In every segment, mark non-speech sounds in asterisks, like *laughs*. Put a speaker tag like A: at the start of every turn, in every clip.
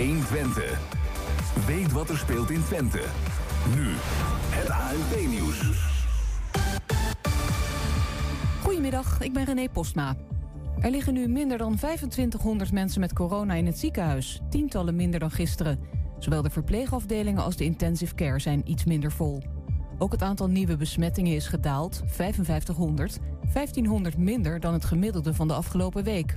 A: 120. Weet wat er speelt in Twente. Nu, het ANP-nieuws.
B: Goedemiddag, ik ben René Postma. Er liggen nu minder dan 2500 mensen met corona in het ziekenhuis. Tientallen minder dan gisteren. Zowel de verpleegafdelingen als de intensive care zijn iets minder vol. Ook het aantal nieuwe besmettingen is gedaald, 5500. 1500 minder dan het gemiddelde van de afgelopen week.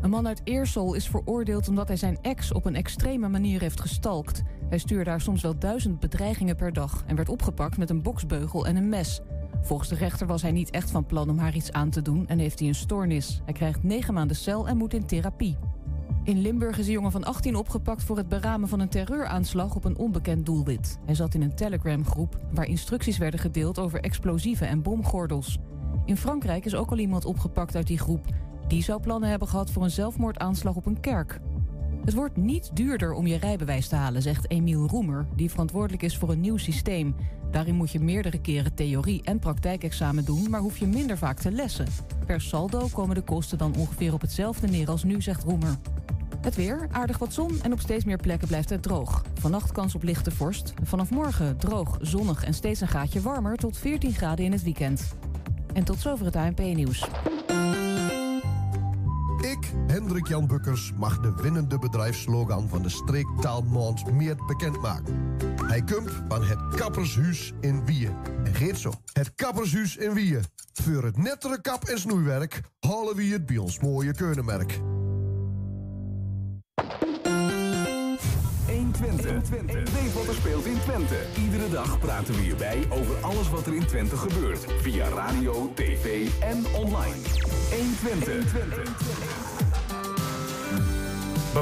B: Een man uit Eersel is veroordeeld omdat hij zijn ex op een extreme manier heeft gestalkt. Hij stuurde daar soms wel duizend bedreigingen per dag en werd opgepakt met een boksbeugel en een mes. Volgens de rechter was hij niet echt van plan om haar iets aan te doen en heeft hij een stoornis. Hij krijgt negen maanden cel en moet in therapie. In Limburg is een jongen van 18 opgepakt voor het beramen van een terreuraanslag op een onbekend doelwit. Hij zat in een Telegram-groep waar instructies werden gedeeld over explosieven en bomgordels. In Frankrijk is ook al iemand opgepakt uit die groep. Die zou plannen hebben gehad voor een zelfmoordaanslag op een kerk. Het wordt niet duurder om je rijbewijs te halen, zegt Emiel Roemer, die verantwoordelijk is voor een nieuw systeem. Daarin moet je meerdere keren theorie- en praktijkexamen doen, maar hoef je minder vaak te lessen. Per saldo komen de kosten dan ongeveer op hetzelfde neer als nu, zegt Roemer. Het weer, aardig wat zon en op steeds meer plekken blijft het droog. Vannacht kans op lichte vorst. Vanaf morgen droog, zonnig en steeds een gaatje warmer tot 14 graden in het weekend. En tot zover het ANP-nieuws.
C: Ik, Hendrik Jan Bukkers, mag de winnende bedrijfslogan van de streektaalmaand meer bekendmaken. Hij komt van het Kappershuis in Wieën. En geeft zo. Het Kappershuis in Wieën. Voor het nettere kap- en snoeiwerk halen we het bij ons mooie keurnenmerk.
A: 120. Weet wat er speelt in Twente. Iedere dag praten we hierbij over alles wat er in Twente gebeurt. Via radio, tv en online. 120.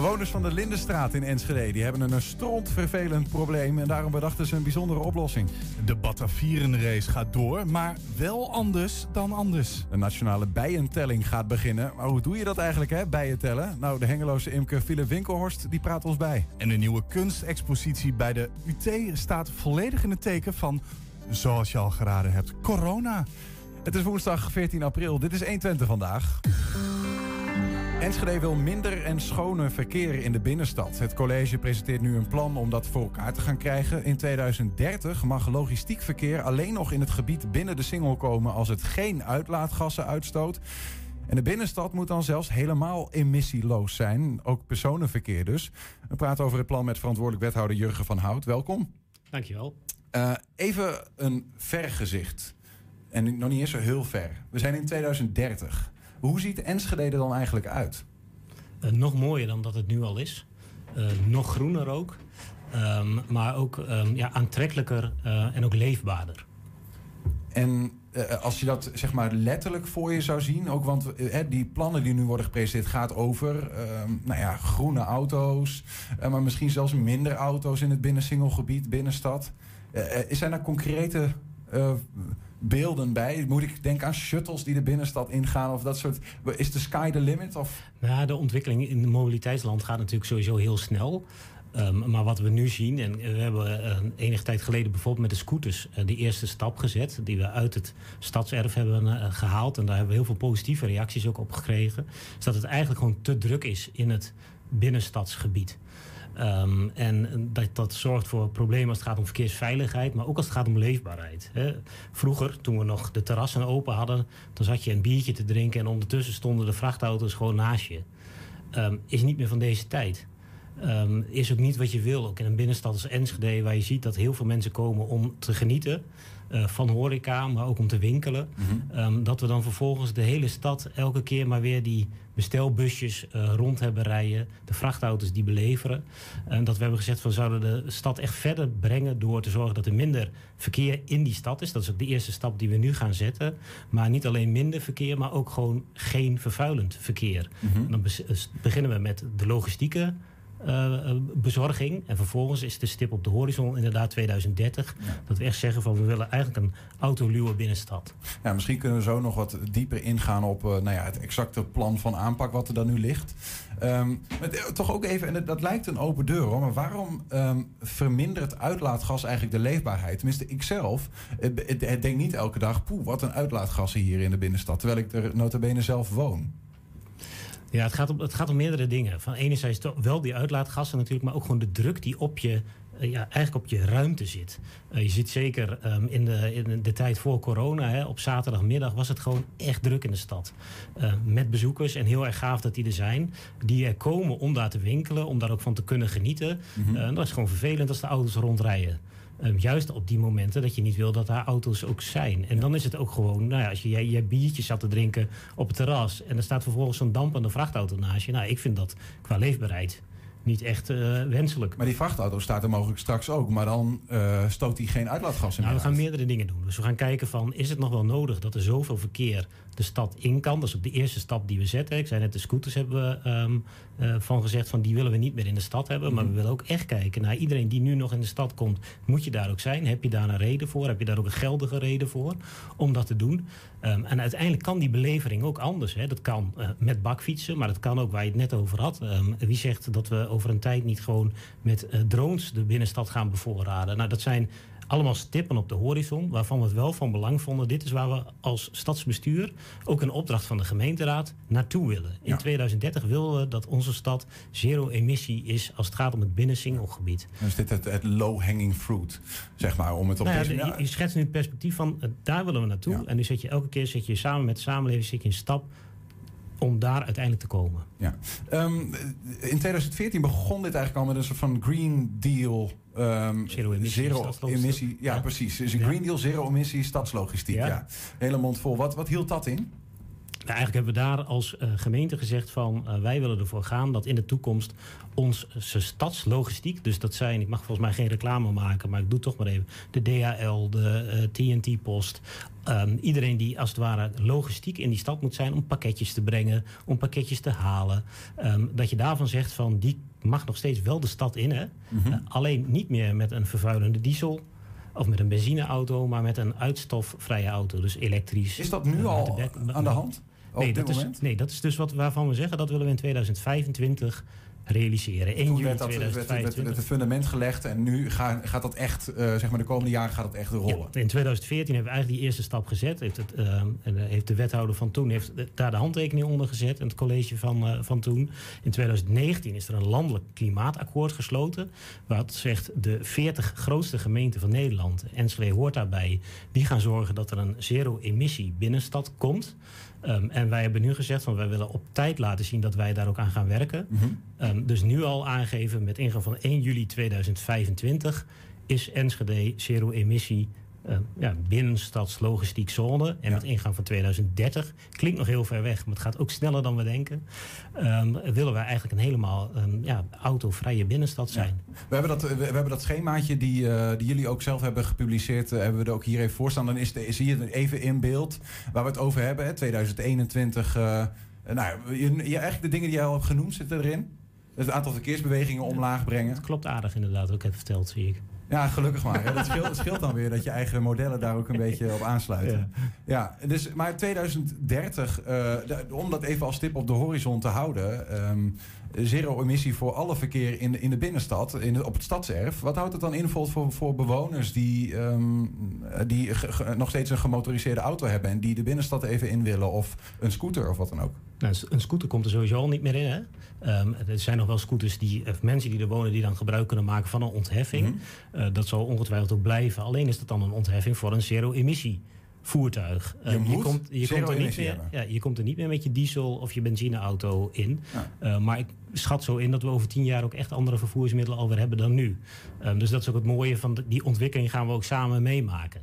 D: Bewoners van de Lindenstraat in Enschede die hebben een strontvervelend probleem en daarom bedachten ze een bijzondere oplossing.
E: De Batavierenrace gaat door, maar wel anders dan anders.
D: Een nationale bijentelling gaat beginnen. Maar hoe doe je dat eigenlijk, hè, bijen tellen? Nou, de hengeloze imker Philip Winkelhorst die praat ons bij.
E: En de nieuwe kunstexpositie bij de UT staat volledig in het teken van, zoals je al geraden hebt, corona.
D: Het is woensdag 14 april. Dit is 120 vandaag. Enschede wil minder en schoner verkeer in de binnenstad. Het college presenteert nu een plan om dat voor elkaar te gaan krijgen. In 2030 mag logistiek verkeer alleen nog in het gebied binnen de singel komen als het geen uitlaatgassen uitstoot. En de binnenstad moet dan zelfs helemaal emissieloos zijn. Ook personenverkeer dus. We praten over het plan met verantwoordelijk wethouder Jurgen van Hout. Welkom.
F: Dankjewel.
D: Uh, even een vergezicht. En nog niet eens zo heel ver. We zijn in 2030. Hoe ziet Enschede er dan eigenlijk uit?
F: Uh, nog mooier dan dat het nu al is. Uh, nog groener ook. Um, maar ook um, ja, aantrekkelijker uh, en ook leefbaarder.
D: En als je dat zeg maar letterlijk voor je zou zien, ook want die plannen die nu worden gepresenteerd gaat over um, nou ja, groene auto's, maar misschien zelfs minder auto's in het binnensingelgebied, binnenstad. zijn er concrete beelden bij? Moet ik denken aan shuttles die de binnenstad ingaan of dat soort. Is de sky the limit? Of?
F: Nou, de ontwikkeling in het mobiliteitsland gaat natuurlijk sowieso heel snel. Um, maar wat we nu zien, en we hebben uh, enige tijd geleden bijvoorbeeld met de scooters uh, die eerste stap gezet, die we uit het stadserf hebben uh, gehaald. En daar hebben we heel veel positieve reacties ook op gekregen. Is dat het eigenlijk gewoon te druk is in het binnenstadsgebied. Um, en dat, dat zorgt voor problemen als het gaat om verkeersveiligheid, maar ook als het gaat om leefbaarheid. Hè. Vroeger, toen we nog de terrassen open hadden, dan zat je een biertje te drinken en ondertussen stonden de vrachtauto's gewoon naast je. Um, is niet meer van deze tijd. Um, is ook niet wat je wil, ook in een binnenstad als Enschede, waar je ziet dat heel veel mensen komen om te genieten. Uh, van horeca, maar ook om te winkelen. Mm -hmm. um, dat we dan vervolgens de hele stad elke keer maar weer die bestelbusjes uh, rond hebben rijden. De vrachtauto's die beleveren. En dat we hebben gezegd van zouden de stad echt verder brengen door te zorgen dat er minder verkeer in die stad is. Dat is ook de eerste stap die we nu gaan zetten. Maar niet alleen minder verkeer, maar ook gewoon geen vervuilend verkeer. Mm -hmm. Dan be beginnen we met de logistieke uh, bezorging. En vervolgens is de stip op de horizon inderdaad 2030. Ja. Dat we echt zeggen van we willen eigenlijk een autoluwe binnenstad.
D: Ja, misschien kunnen we zo nog wat dieper ingaan op uh, nou ja, het exacte plan van aanpak wat er dan nu ligt. Um, maar toch ook even, en dat lijkt een open deur hoor, maar waarom um, vermindert uitlaatgas eigenlijk de leefbaarheid? Tenminste, ik zelf uh, denk niet elke dag, poeh, wat een uitlaatgassen hier in de binnenstad. Terwijl ik er notabene zelf woon.
F: Ja, het gaat, om, het gaat om meerdere dingen. Van enerzijds wel die uitlaatgassen natuurlijk, maar ook gewoon de druk die op je, eh, ja, eigenlijk op je ruimte zit. Eh, je ziet zeker ehm, in, de, in de tijd voor corona, hè, op zaterdagmiddag was het gewoon echt druk in de stad. Eh, met bezoekers en heel erg gaaf dat die er zijn. Die er komen om daar te winkelen, om daar ook van te kunnen genieten. Eh, dat is gewoon vervelend als de auto's rondrijden. Ehm, juist op die momenten dat je niet wil dat daar auto's ook zijn. En dan is het ook gewoon, nou ja, als je jij, jij biertjes zat te drinken op het terras en er staat vervolgens zo'n dampende vrachtauto naast je. Nou, ik vind dat qua leefbaarheid niet echt eh, wenselijk.
D: Maar die vrachtauto staat er mogelijk straks ook. Maar dan eh, stoot die geen uitlaatgassen
F: Nou,
D: meer
F: we gaan meerdere dingen doen. Dus we gaan kijken van, is het nog wel nodig dat er zoveel verkeer de stad in kan? Dat is ook de eerste stap die we zetten. Ik zei net, de scooters hebben we ehm, eh, van gezegd van, die willen we niet meer in de stad hebben. Maar we willen ook echt kijken naar iedereen die nu nog in de stad komt. Moet je daar ook zijn? Heb je daar een reden voor? Heb je daar ook een geldige reden voor om dat te doen? Ehm, en uiteindelijk kan die belevering ook anders. Hè? Dat kan eh, met bakfietsen, maar dat kan ook waar je het net over had. Ehm, wie zegt dat we over een tijd niet gewoon met eh, drones de binnenstad gaan bevoorraden? Nou, dat zijn allemaal stippen op de horizon, waarvan we het wel van belang vonden. Dit is waar we als stadsbestuur, ook een opdracht van de gemeenteraad, naartoe willen. In
D: Ja.
F: 2030 willen we dat onze stad zero emissie is als het gaat om het binnensingelgebied.
D: Dan is dit het, het low-hanging fruit, zeg maar, om het op
F: Nou ja,
D: deze...
F: je, je schetst nu het perspectief van eh, daar willen we naartoe. En nu zet je elke keer zet je samen met de samenleving zet je een stap om daar uiteindelijk te komen.
D: Ja. Ehm, in 2014 begon dit eigenlijk al met een soort van Green Deal. ehm,
F: Zero emissie
D: zero
F: stadslogistiek.
D: emissie. Ja,
F: Ja.
D: precies. Dus een
F: Ja.
D: Green Deal, zero emissie, stadslogistiek. Ja.
F: Ja.
D: Hele mond vol. Wat, wat hield dat in?
F: Nou, eigenlijk hebben we daar als eh, gemeente gezegd van eh, wij willen ervoor gaan dat in de toekomst onze stadslogistiek, dus dat zijn, ik mag volgens mij geen reclame maken, maar ik doe het toch maar even, de DHL, de eh, TNT-post, ehm, iedereen die als het ware logistiek in die stad moet zijn om pakketjes te brengen, om pakketjes te halen, ehm, dat je daarvan zegt van die mag nog steeds wel de stad in, hè? Eh, alleen niet meer met een vervuilende diesel. Of met een benzineauto, maar met een uitstofvrije auto. Dus elektrisch.
D: Is dat nu
F: Eh,
D: al
F: de
D: aan de hand? Op
F: Nee, dat is, nee, dat is dus wat, waarvan we zeggen dat willen we in 2025 realiseren. 1
D: Toen
F: juli
D: werd, dat, werd, werd, werd
F: 2025.
D: het fundament gelegd en nu ga- gaat dat echt, eh, zeg maar de komende jaren gaat dat echt rollen.
F: Ja, in 2014 hebben we eigenlijk die eerste stap gezet. Heeft, het, eh, eh, heeft de wethouder van toen heeft daar de handtekening onder gezet. En het college van, eh, van toen. In 2019 is er een landelijk klimaatakkoord gesloten. Wat zegt de 40 grootste gemeenten van Nederland. Enschede hoort daarbij. Die gaan zorgen dat er een zero-emissie binnenstad komt. Ehm, en wij hebben nu gezegd van wij willen op tijd laten zien dat wij daar ook aan gaan werken.
D: Mhm.
F: Ehm, dus nu al aangeven met ingang van 1 juli 2025 is Enschede zero-emissie eh, ja, binnenstadslogistiek zone. En
D: Ja.
F: met ingang van 2030, klinkt nog heel ver weg, maar het gaat ook sneller dan we denken. ehm, willen wij eigenlijk een helemaal ehm, ja, autovrije binnenstad zijn.
D: We hebben dat, we, we hebben dat schemaatje die, eh, die jullie ook zelf hebben gepubliceerd, eh, hebben we er ook hier even voor staan. Dan is de, zie je het even in beeld waar we het over hebben. Hè? 2021. eh, nou, je, je, eigenlijk de dingen die jij al hebt genoemd zitten erin. Het aantal verkeersbewegingen omlaag brengen.
F: Het klopt aardig inderdaad, ook heb verteld, zie ik.
D: Ja, gelukkig maar. Hè. Dat scheelt, dan weer dat je eigen modellen daar ook een beetje op aansluiten. Ja, dus, maar 2030, eh, om dat even als stip op de horizon te houden. ehm, zero emissie voor alle verkeer in de, in de binnenstad, in de- op het stadserf. Wat houdt het dan in voor, voor, bewoners die, ehm, die nog steeds een gemotoriseerde auto hebben en die de binnenstad even in willen? Of een scooter of wat dan ook?
F: Nou, een scooter komt er sowieso al niet meer in. Hè? Ehm, er zijn nog wel scooters die, of mensen die er wonen, die dan gebruik kunnen maken van een ontheffing.
D: Mhm.
F: Eh, dat zal ongetwijfeld ook blijven. Alleen is dat dan een ontheffing voor een zero-emissie voertuig.
D: Je
F: Eh,
D: moet
F: komt, je, komt er niet meer,
D: hebben.
F: ja, je komt er niet meer met je diesel of je benzineauto in.
D: Ja.
F: Eh, maar ik schat zo in dat we over tien jaar ook echt andere vervoersmiddelen alweer hebben dan nu. Ehm, dus dat is ook het mooie van die ontwikkeling gaan we ook samen meemaken.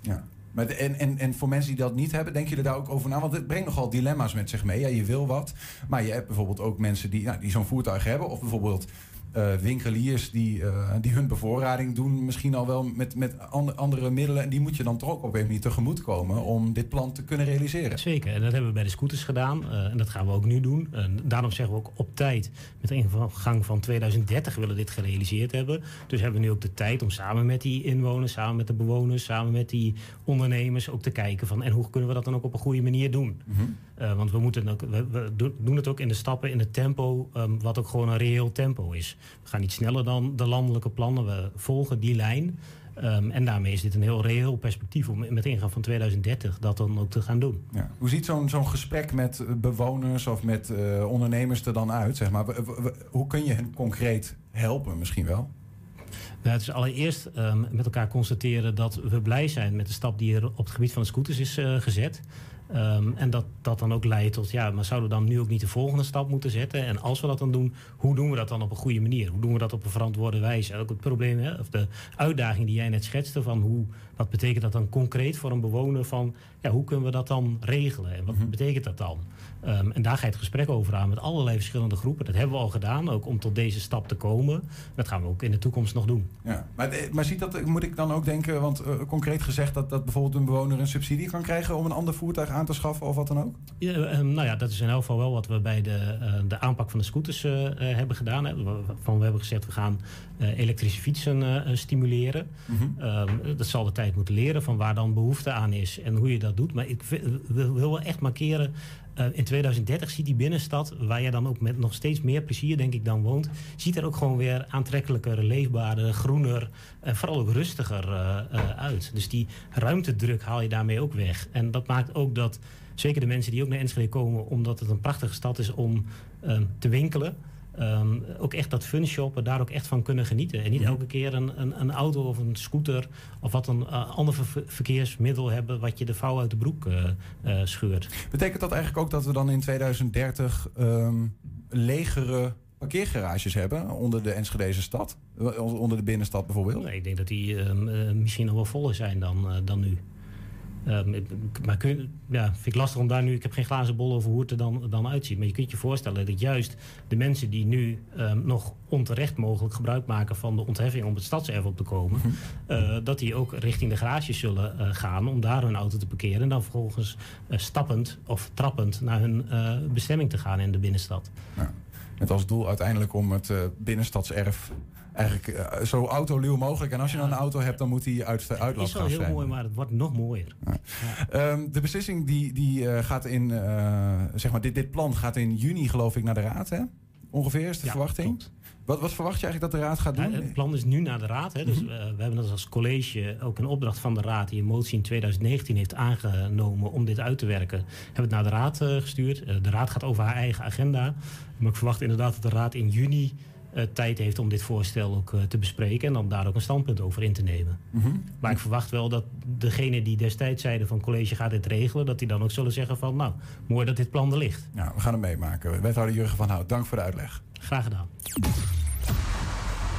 D: Ja. Maar de- en, en, en voor mensen die dat niet hebben, denken jullie daar ook over na? Want het brengt nogal dilemma's met zich mee. Ja, je wil wat, maar je hebt bijvoorbeeld ook mensen die, nou, die zo'n voertuig hebben. Of bijvoorbeeld eh, winkeliers die, eh, die hun bevoorrading doen. Misschien al wel met, met an- andere middelen. En die moet je dan toch ook op een manier tegemoet komen om dit plan te kunnen realiseren.
F: Zeker, en dat hebben we bij de scooters gedaan. eh, en dat gaan we ook nu doen. En daarom zeggen we ook op tijd, met ingang van 2030 willen we dit gerealiseerd hebben. Dus hebben we nu ook de tijd om samen met die inwoners, samen met de bewoners, samen met die ondernemers ook te kijken van en hoe kunnen we dat dan ook op een goede manier doen.
D: Mhm.
F: Eh, want we, moeten ook, we, we doen- het ook in de stappen, in het tempo, ehm, wat ook gewoon een reëel tempo is. We gaan niet sneller dan de landelijke plannen, we volgen die lijn. Ehm, en daarmee is dit een heel reëel perspectief om met ingang van 2030 dat dan ook te gaan doen.
D: Ja. Hoe ziet zo'n zo'n gesprek met bewoners of met ondernemers er dan uit? Zeg maar? hoe kun je hen concreet helpen misschien wel?
F: Nou, het is allereerst um, met elkaar constateren dat we blij zijn met de stap die er op het gebied van de scooters is uh, gezet. Um, en dat dat dan ook leidt tot, ja, maar zouden we dan nu ook niet de volgende stap moeten zetten? En als we dat dan doen, hoe doen we dat dan op een goede manier? Hoe doen we dat op een verantwoorde wijze? Ook het probleem, hè, of de uitdaging die jij net schetste, van hoe, wat betekent dat dan concreet voor een bewoner? Van, ja, hoe kunnen we dat dan regelen? En wat mm -hmm. betekent dat dan? Um, en daar ga je het gesprek over aan met allerlei verschillende groepen. Dat hebben we al gedaan, ook om tot deze stap te komen. Dat gaan we ook in de toekomst nog doen.
D: Ja, maar, maar ziet dat, moet ik dan ook denken, want uh, concreet gezegd dat, dat bijvoorbeeld een bewoner een subsidie kan krijgen om een ander voertuig aan te schaffen of wat dan ook?
F: Ja, um, nou ja, dat is in elk geval wel wat we bij de, uh, de aanpak van de scooters uh, hebben gedaan. Hè. Van, we hebben gezegd, we gaan elektrische fietsen stimuleren. Mm -hmm. um, dat zal de tijd moeten leren van waar dan behoefte aan is en hoe je dat doet. Maar ik wil wel echt markeren uh, in 2030 ziet die binnenstad, waar je dan ook met nog steeds meer plezier, denk ik, dan woont, ziet er ook gewoon weer aantrekkelijker, leefbaarder, groener en vooral ook rustiger uh, uh, uit. Dus die ruimtedruk haal je daarmee ook weg. En dat maakt ook dat zeker de mensen die ook naar Enschede komen, omdat het een prachtige stad is om te winkelen. Um, ook echt dat fun shoppen, daar ook echt van kunnen genieten. En niet elke keer een, een, een auto of een scooter of wat een uh, ander ver verkeersmiddel hebben wat je de vouw uit de broek uh, uh, scheurt.
D: Betekent dat eigenlijk ook dat we dan in 2030 um, legere parkeergarages hebben onder de Enschedeze stad? Onder de binnenstad bijvoorbeeld?
F: Nee, ik denk dat die um, misschien nog wel voller zijn dan, dan nu. Um, maar kun, ja, vind ik lastig om daar nu... Ik heb geen glazen bol over hoe het er dan, dan uitziet. Maar je kunt je voorstellen dat juist de mensen die nu um, nog onterecht mogelijk gebruik maken... van de ontheffing om het stadserf op te komen... uh, dat die ook richting de garages zullen uh, gaan om daar hun auto te parkeren... en dan vervolgens uh, stappend of trappend naar hun bestemming te gaan in de binnenstad.
D: Ja. Met als doel uiteindelijk om het binnenstadserf eigenlijk uh, zo autoluw mogelijk. En als je dan een auto hebt, dan moet die uit de uitlaat
F: gaan. Het is wel heel mooi, maar het wordt nog mooier.
D: Ja. Um, de beslissing die, die uh, gaat in, uh, zeg maar, dit, dit plan gaat in juni geloof ik naar de raad, hè? Ongeveer is de ja, verwachting. Wat, wat, verwacht je eigenlijk dat de raad gaat doen?
F: het plan is nu naar de raad. Hè. Dus, mm -hmm. we hebben dat als college ook een opdracht van de raad... die een motie in 2019 heeft aangenomen om dit uit te werken. Hebben het naar de raad gestuurd. de raad gaat over haar eigen agenda. Maar ik verwacht inderdaad dat de raad in juni tijd heeft om dit voorstel ook uh, te bespreken en dan daar ook een standpunt over in te nemen. Mm -hmm. Maar ik verwacht wel dat degene die destijds zeiden van college gaat dit regelen, dat die dan ook zullen zeggen van nou, mooi dat dit plan er ligt.
D: Ja, we gaan het meemaken. Wethouder Jurgen van Hout, dank voor de uitleg.
F: Graag gedaan.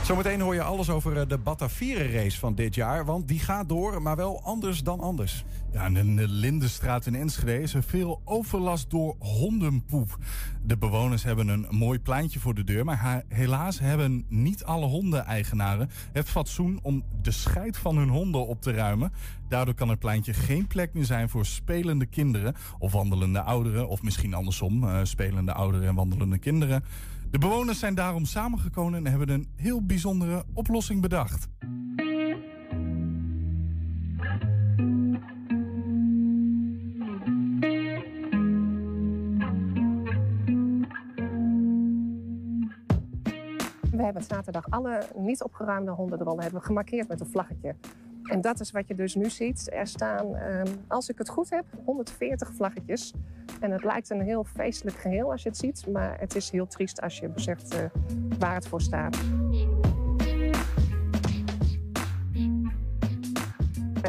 D: Zometeen hoor je alles over de Batavieren race van dit jaar. Want die gaat door, maar wel anders dan anders.
E: In de Lindenstraat in Enschede is er veel overlast door hondenpoep. De bewoners hebben een mooi pleintje voor de deur. Maar helaas hebben niet alle hondeneigenaren het fatsoen om de scheid van hun honden op te ruimen. Daardoor kan het pleintje geen plek meer zijn voor spelende kinderen of wandelende ouderen. Of misschien andersom, uh, spelende ouderen en wandelende kinderen. De bewoners zijn daarom samengekomen en hebben een heel bijzondere oplossing bedacht.
G: Hebben zaterdag alle niet opgeruimde hondenrollen hebben we gemarkeerd met een vlaggetje. En dat is wat je dus nu ziet. Er staan, um, als ik het goed heb, 140 vlaggetjes. En het lijkt een heel feestelijk geheel als je het ziet. Maar het is heel triest als je beseft uh, waar het voor staat.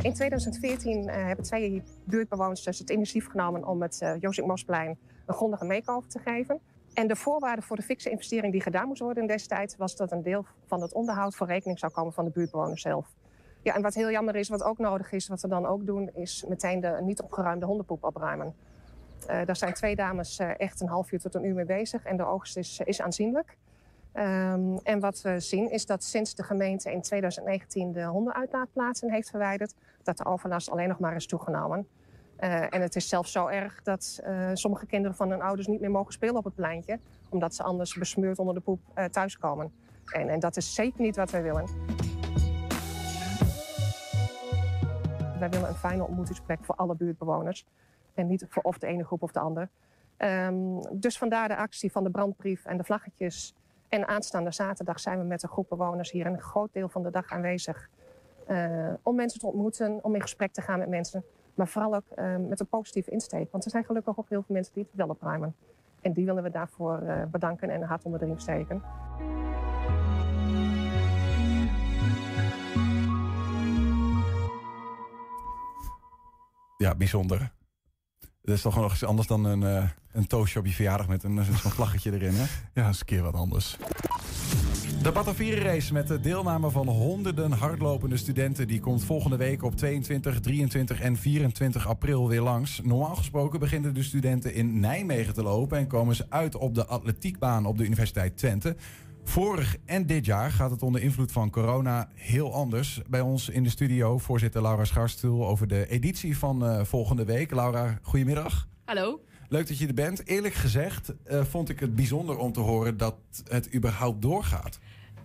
G: In 2014 uh, hebben twee buurtbewoners dus het initiatief genomen om het uh, Jozef Mosplein een grondige make-over te geven. En de voorwaarde voor de fikse investering die gedaan moest worden tijd was dat een deel van het onderhoud voor rekening zou komen van de buurtbewoners zelf. Ja, en wat heel jammer is, wat ook nodig is, wat we dan ook doen, is meteen de niet opgeruimde hondenpoep opruimen. Uh, daar zijn twee dames uh, echt een half uur tot een uur mee bezig en de oogst is, is aanzienlijk. Um, en wat we zien is dat sinds de gemeente in 2019 de hondenuitlaatplaatsen heeft verwijderd, dat de overlast alleen nog maar is toegenomen. Uh, en het is zelfs zo erg dat sommige kinderen van hun ouders niet meer mogen spelen op het pleintje, omdat ze anders besmeurd onder de poep thuiskomen. En, en dat is zeker niet wat wij willen. Wij willen een fijne ontmoetingsplek voor alle buurtbewoners. En niet voor of de ene groep of de ander. Um, dus vandaar de actie van de brandbrief en de vlaggetjes. En aanstaande zaterdag zijn we met een groep bewoners hier een groot deel van de dag aanwezig. eh, om mensen te ontmoeten, om in gesprek te gaan met mensen. Maar vooral ook eh, met een positieve insteek. Want er zijn gelukkig ook heel veel mensen die het wel opruimen. En die willen we daarvoor eh, bedanken en een hart onder de riem steken.
D: Ja, bijzonder. Dat is toch nog eens anders dan een, uh, een toastje op je verjaardag met een zo'n vlaggetje erin, hè?
E: Ja, eens een keer wat anders.
D: De Batavieren race met de deelname van honderden hardlopende studenten... die komt volgende week op 22, 23 en 24 april weer langs. Normaal gesproken beginnen de studenten in Nijmegen te lopen... en komen ze uit op de atletiekbaan op de Universiteit Twente. Vorig en dit jaar gaat het onder invloed van corona heel anders. Bij ons in de studio voorzitter Laura Scharstoel over de editie van uh, volgende week. Laura, goedemiddag.
H: Hallo.
D: Leuk dat je er bent. Eerlijk gezegd uh, vond ik het bijzonder om te horen dat het überhaupt doorgaat.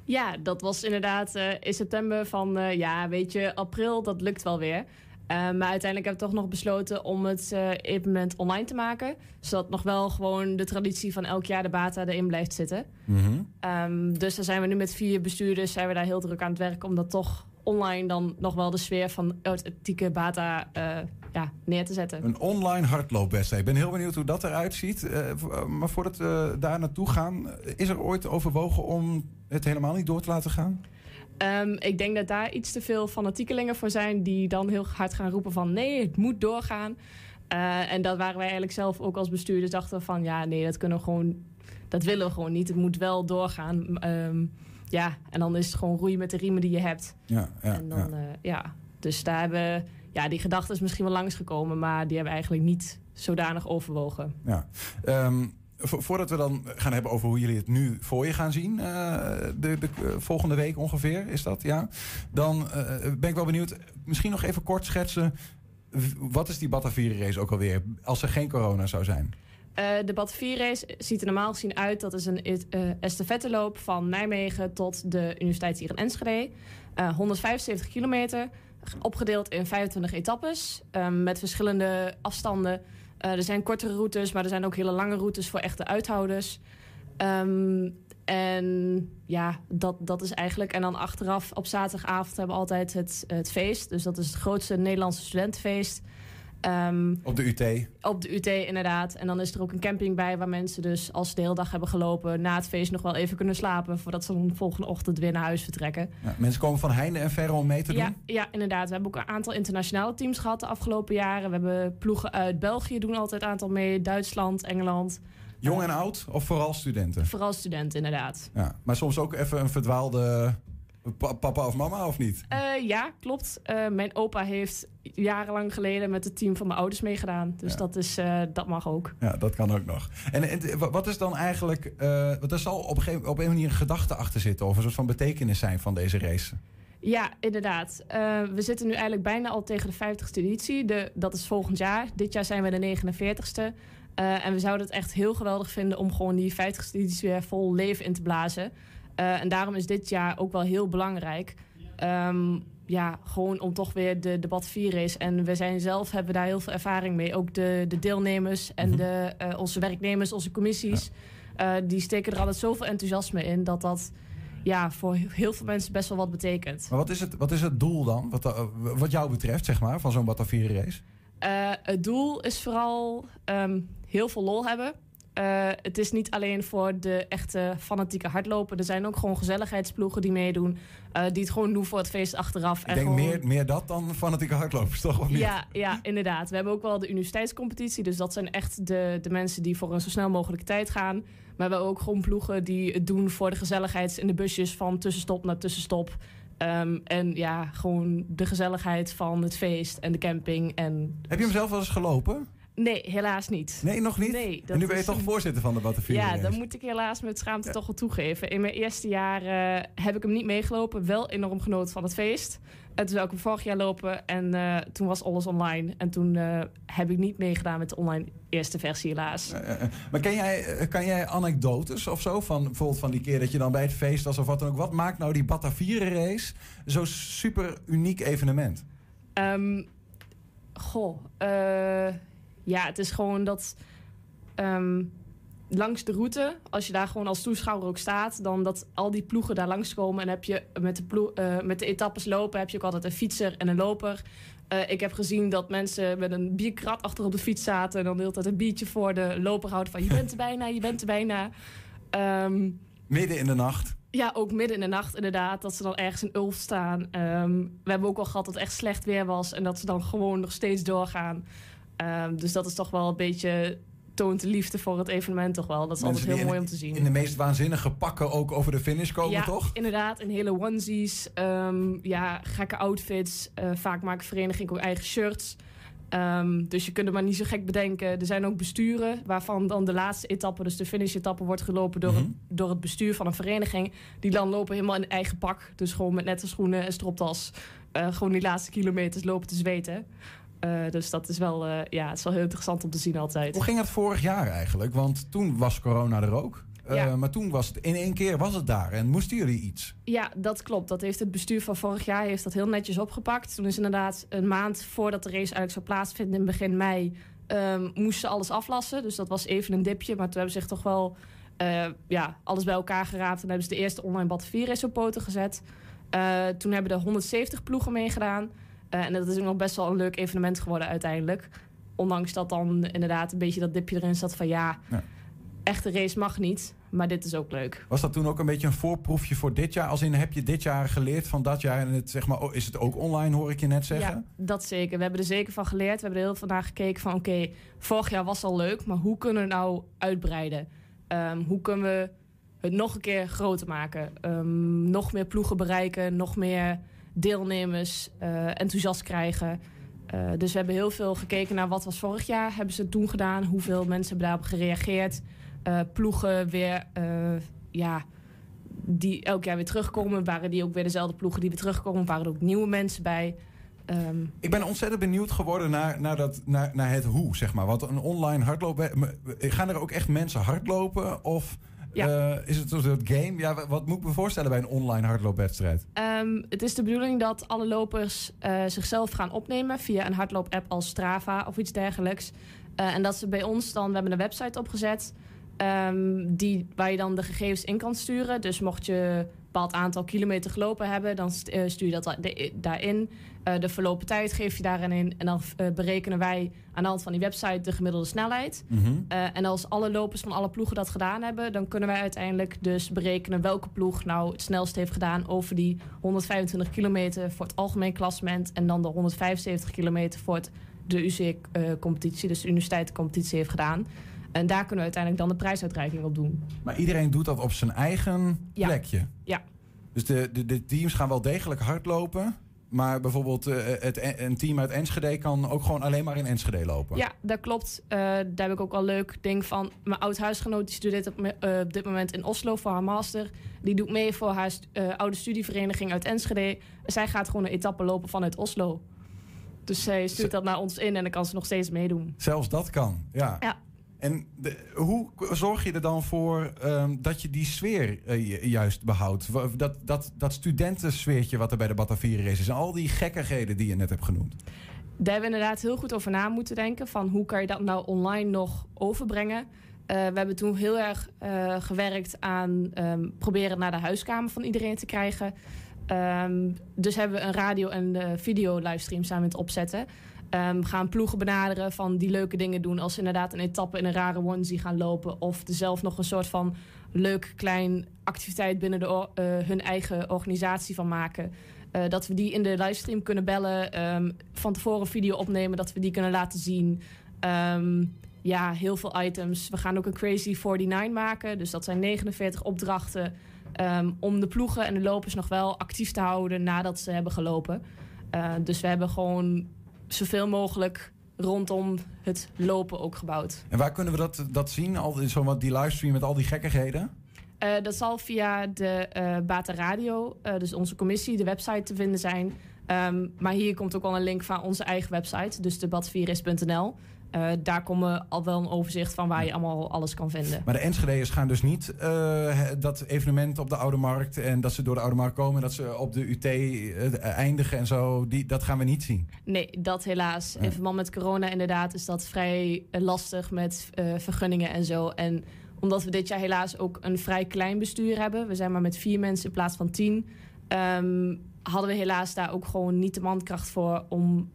H: Ja, dat was inderdaad uh, in september van, uh, ja, weet je, april, dat lukt wel weer. Uh, maar uiteindelijk hebben we toch nog besloten om het evenement online te maken. Zodat nog wel gewoon de traditie van elk jaar de bata erin blijft zitten. Mm -hmm. um, dus daar zijn we nu met vier bestuurders zijn we daar heel druk aan het werk om dat toch online dan nog wel de sfeer van authentieke bata uh, ja, neer te zetten.
D: Een online hardloopwedstrijd. Ik ben heel benieuwd hoe dat eruit ziet. Uh, maar voordat we daar naartoe gaan, is er ooit overwogen om het helemaal niet door te laten gaan?
H: Um, ik denk dat daar iets te veel fanatiekelingen voor zijn die dan heel hard gaan roepen van nee, het moet doorgaan. Uh, en dat waren wij eigenlijk zelf ook als bestuurders dachten van ja, nee, dat kunnen we gewoon, dat willen we gewoon niet. Het moet wel doorgaan. Um, ja, en dan is het gewoon roeien met de riemen die je hebt.
D: Ja, ja,
H: en dan, ja. Uh, ja. Dus daar hebben, ja, die gedachte is misschien wel langsgekomen, maar die hebben we eigenlijk niet zodanig overwogen.
D: Ja. Um, vo voordat we dan gaan hebben over hoe jullie het nu voor je gaan zien, uh, de, de uh, volgende week ongeveer, is dat, ja? Dan ben ik wel benieuwd, misschien nog even kort schetsen, wat is die Batavieren race ook alweer, als er geen corona zou zijn?
H: Uh, de Batavier-race ziet er normaal gezien uit. Dat is een uh, estafetteloop van Nijmegen tot de universiteit hier in Enschede. Uh, 175 kilometer, opgedeeld in 25 etappes um, met verschillende afstanden. er zijn kortere routes, maar er zijn ook hele lange routes voor echte uithouders. Um, en ja, dat, dat is eigenlijk... En dan achteraf op zaterdagavond hebben we altijd het, het feest. Dus dat is het grootste Nederlandse studentenfeest.
D: Um, op de UT?
H: Op de UT, inderdaad. En dan is er ook een camping bij waar mensen dus als ze de hele dag hebben gelopen... na het feest nog wel even kunnen slapen... voordat ze dan volgende ochtend weer naar huis vertrekken.
D: Ja, mensen komen van heinde en verre om mee te doen?
H: Ja, ja, inderdaad. We hebben ook een aantal internationale teams gehad de afgelopen jaren. We hebben ploegen uit België doen altijd een aantal mee. Duitsland, Engeland...
D: Jong en oud of vooral studenten?
H: Vooral studenten, inderdaad.
D: Ja, maar soms ook even een verdwaalde papa of mama, of niet?
H: Uh, ja, klopt. Uh, mijn opa heeft jarenlang geleden met het team van mijn ouders meegedaan. Dus ja. dat, is, uh, dat mag ook.
D: Ja, dat kan ook nog. En, en wat is dan eigenlijk... want er zal op een, gegeven, op een manier een gedachte achter zitten... of een soort van betekenis zijn van deze race.
H: Ja, inderdaad. we zitten nu eigenlijk bijna al tegen de 50ste editie. De, dat is volgend jaar. Dit jaar zijn we de 49ste. en we zouden het echt heel geweldig vinden... om gewoon die 50ste editie weer vol leven in te blazen... Uh, en daarom is dit jaar ook wel heel belangrijk. Um, ja, gewoon om toch weer de debat 4 is. En we zijn zelf, hebben daar heel veel ervaring mee. Ook de, de deelnemers en
D: Mhm.
H: de, uh, onze werknemers, onze commissies. Uh, die steken er altijd zoveel enthousiasme in dat dat ja, voor heel veel mensen best wel wat betekent.
D: Maar wat is het, wat is het doel dan, wat, uh, wat jou betreft, zeg maar, van zo'n Batavieren race?
H: Uh, het doel is vooral um, heel veel lol hebben. Uh, het is niet alleen voor de echte fanatieke hardlopen. Er zijn ook gewoon gezelligheidsploegen die meedoen. Uh, die het gewoon doen voor het feest achteraf.
D: Ik denk
H: gewoon...
D: meer, meer dat dan fanatieke hardlopers, toch? Of niet?
H: Ja, ja, inderdaad. We hebben ook wel de universiteitscompetitie. Dus dat zijn echt de, de mensen die voor een zo snel mogelijke tijd gaan. Maar we hebben ook gewoon ploegen die het doen voor de gezelligheid in de busjes van tussenstop naar tussenstop. Um, en ja, gewoon de gezelligheid van het feest en de camping. En...
D: Heb je hem zelf wel eens gelopen?
H: Nee, helaas niet.
D: Nee, nog niet?
H: Nee,
D: en nu ben je toch
H: een...
D: voorzitter van de Batavieren
H: Ja, dan moet ik helaas met schaamte ja. toch wel toegeven. In mijn eerste jaar uh, heb ik hem niet meegelopen. Wel enorm genoten van het feest. En toen zou ik hem vorig jaar lopen en uh, toen was alles online. En toen uh, heb ik niet meegedaan met de online eerste versie helaas.
D: maar ken jij, kan jij anekdotes of zo? Van, bijvoorbeeld van die keer dat je dan bij het feest was of wat dan ook. Wat maakt nou die Batavieren race zo'n super uniek evenement?
H: Um, goh, uh, ja, het is gewoon dat. Um, langs de route, als je daar gewoon als toeschouwer ook staat, dan dat al die ploegen daar langskomen en heb je met de, ploeg, eh, met de etappes lopen, heb je ook altijd een fietser en een loper. Eh, ik heb gezien dat mensen met een bierkrat achter op de fiets zaten en dan de hele tijd een biertje voor de loper houden van je bent er bijna, je bent er bijna. Ehm,
D: Midden in de nacht.
H: ja, ook midden in de nacht inderdaad. Dat ze dan ergens in Ulf staan. Ehm, we hebben ook al gehad dat het echt slecht weer was. En dat ze dan gewoon nog steeds doorgaan. Ehm, dus dat is toch wel een beetje... toont de liefde voor het evenement toch wel. Dat is
D: Mensen
H: altijd heel mooi om te zien.
D: In de meest waanzinnige pakken ook over de finish komen,
H: ja,
D: toch?
H: inderdaad. In hele onesies. ehm, ja, gekke outfits. Eh, vaak maken verenigingen ook eigen shirts. Ehm, dus je kunt het maar niet zo gek bedenken. Er zijn ook besturen waarvan dan de laatste etappe, dus de finish-etappe, wordt gelopen door,
D: Mhm.
H: het, door het bestuur van een vereniging. Die dan lopen helemaal in eigen pak. Dus gewoon met nette schoenen en stropdas. eh, gewoon die laatste kilometers lopen te zweten. Eh, dus dat is wel, eh, ja, het is wel heel interessant om te zien altijd.
D: Hoe ging het vorig jaar eigenlijk? Want toen was corona er ook. Eh,
H: Ja.
D: Maar toen was het in één keer was het daar en moesten jullie iets.
H: Ja, dat klopt. Dat heeft het bestuur van vorig jaar heeft dat heel netjes opgepakt. Toen is inderdaad een maand voordat de race eigenlijk zou plaatsvinden in begin mei... ehm moesten ze alles aflassen. Dus dat was even een dipje. Maar toen hebben ze zich toch wel ja, alles bij elkaar geraapt. En hebben ze de eerste online Battle 4 race op poten gezet. Toen hebben er 170 ploegen meegedaan. Eh, en dat is ook nog best wel een leuk evenement geworden uiteindelijk. Ondanks dat dan inderdaad een beetje dat dipje erin zat van... ja,
D: Ja.
H: echte race mag niet, maar dit is ook leuk.
D: Was dat toen ook een beetje een voorproefje voor dit jaar? Als in heb je dit jaar geleerd van dat jaar en het zeg maar oh, is het ook online hoor ik je net zeggen?
H: Ja, dat zeker. We hebben er zeker van geleerd. We hebben er heel veel naar gekeken van... oké, vorig jaar was al leuk, maar hoe kunnen we nou uitbreiden? Ehm, hoe kunnen we het nog een keer groter maken? Ehm, nog meer ploegen bereiken, nog meer deelnemers eh, enthousiast krijgen. Eh, dus we hebben heel veel gekeken naar wat was vorig jaar. Hebben ze toen gedaan? Hoeveel mensen hebben daarop gereageerd? Eh, ploegen weer, ja, die elk jaar weer terugkomen. Waren die ook weer dezelfde ploegen die weer terugkomen? Waren er ook nieuwe mensen bij? Ehm,
D: Ik ben ontzettend benieuwd geworden naar, naar, dat, naar, naar het hoe, zeg maar. Want een online hardlopen... Gaan er ook echt mensen hardlopen? Of
H: Ja.
D: eh, is het een soort game? Ja, wa- wat moet ik me voorstellen bij een online hardloopwedstrijd?
H: Ehm, het is de bedoeling dat alle lopers eh, zichzelf gaan opnemen via een hardloop-app als Strava of iets dergelijks. Eh, en dat ze bij ons dan, we hebben een website opgezet, ehm, die, waar je dan de gegevens in kan sturen. Dus mocht je een bepaald aantal kilometer gelopen hebben, dan st- stuur je dat daarin. Eh, de verlopen tijd geef je daarin in. En dan eh, berekenen wij aan de hand van die website de gemiddelde snelheid.
D: Mhm.
H: Eh, en als alle lopers van alle ploegen dat gedaan hebben, dan kunnen wij uiteindelijk dus berekenen welke ploeg nou het snelst heeft gedaan over die 125 kilometer voor het algemeen klassement en dan de 175 kilometer voor het, de UC-competitie, dus de universiteitscompetitie heeft gedaan. En daar kunnen we uiteindelijk dan de prijsuitreiking op doen.
D: Maar iedereen doet dat op zijn eigen
H: Ja.
D: plekje?
H: Ja.
D: Dus de, de, de teams gaan wel degelijk hardlopen... Maar bijvoorbeeld eh, het, een team uit Enschede kan ook gewoon alleen maar in Enschede lopen.
H: Ja, dat klopt. Eh, daar heb ik ook al leuk ding van. Mijn oud-huisgenoot die studeert op, eh, op dit moment in Oslo voor haar master. Die doet mee voor haar oude studievereniging uit Enschede. Zij gaat gewoon een etappe lopen vanuit Oslo. Dus zij stuurt dat naar ons in en dan kan ze nog steeds meedoen.
D: Zelfs dat kan, ja.
H: Ja.
D: En hoe zorg je er dan voor ehm, dat je die sfeer eh, ju- juist behoudt? Dat, dat, dat studentensfeertje wat er bij de Batavieren is. En al die gekkigheden die je net hebt genoemd.
H: Daar hebben we inderdaad heel goed over na moeten denken. Van hoe kan je dat nou online nog overbrengen? Eh, we hebben toen heel erg eh, gewerkt aan ehm, proberen naar de huiskamer van iedereen te krijgen. Ehm, dus hebben we een radio- en video-livestream samen het opzetten. Ehm, gaan ploegen benaderen van die leuke dingen doen. Als ze inderdaad een etappe in een rare onesie gaan lopen. Of er zelf nog een soort van leuk klein activiteit binnen de, eh, hun eigen organisatie van maken. Eh, dat we die in de livestream kunnen bellen. ehm, van tevoren video opnemen, dat we die kunnen laten zien. Ehm, ja, heel veel items. We gaan ook een Crazy 49 maken. Dus dat zijn 49 opdrachten. om de ploegen en de lopers nog wel actief te houden nadat ze hebben gelopen. Eh, dus we hebben gewoon zoveel mogelijk rondom het lopen ook gebouwd.
D: En waar kunnen we dat, dat zien? Al, zo wat die livestream met al die gekkigheden?
H: Eh, dat zal via de uh, Bata Radio, eh, dus onze commissie, de website te vinden zijn. Ehm, maar hier komt ook al een link van onze eigen website, dus debatviares.nl. Eh, daar komen al wel een overzicht van waar je allemaal alles kan vinden.
D: Maar de Enschede's gaan dus niet eh, dat evenement op de Oude Markt en dat ze door de Oude Markt komen, dat ze op de UT eh, eindigen en zo. Die, dat gaan we niet zien.
H: Nee, dat helaas. In verband met corona inderdaad is dat vrij lastig met vergunningen en zo. En omdat we dit jaar helaas ook een vrij klein bestuur hebben, we zijn maar met vier mensen in plaats van tien, ehm, hadden we helaas daar ook gewoon niet de mankracht voor om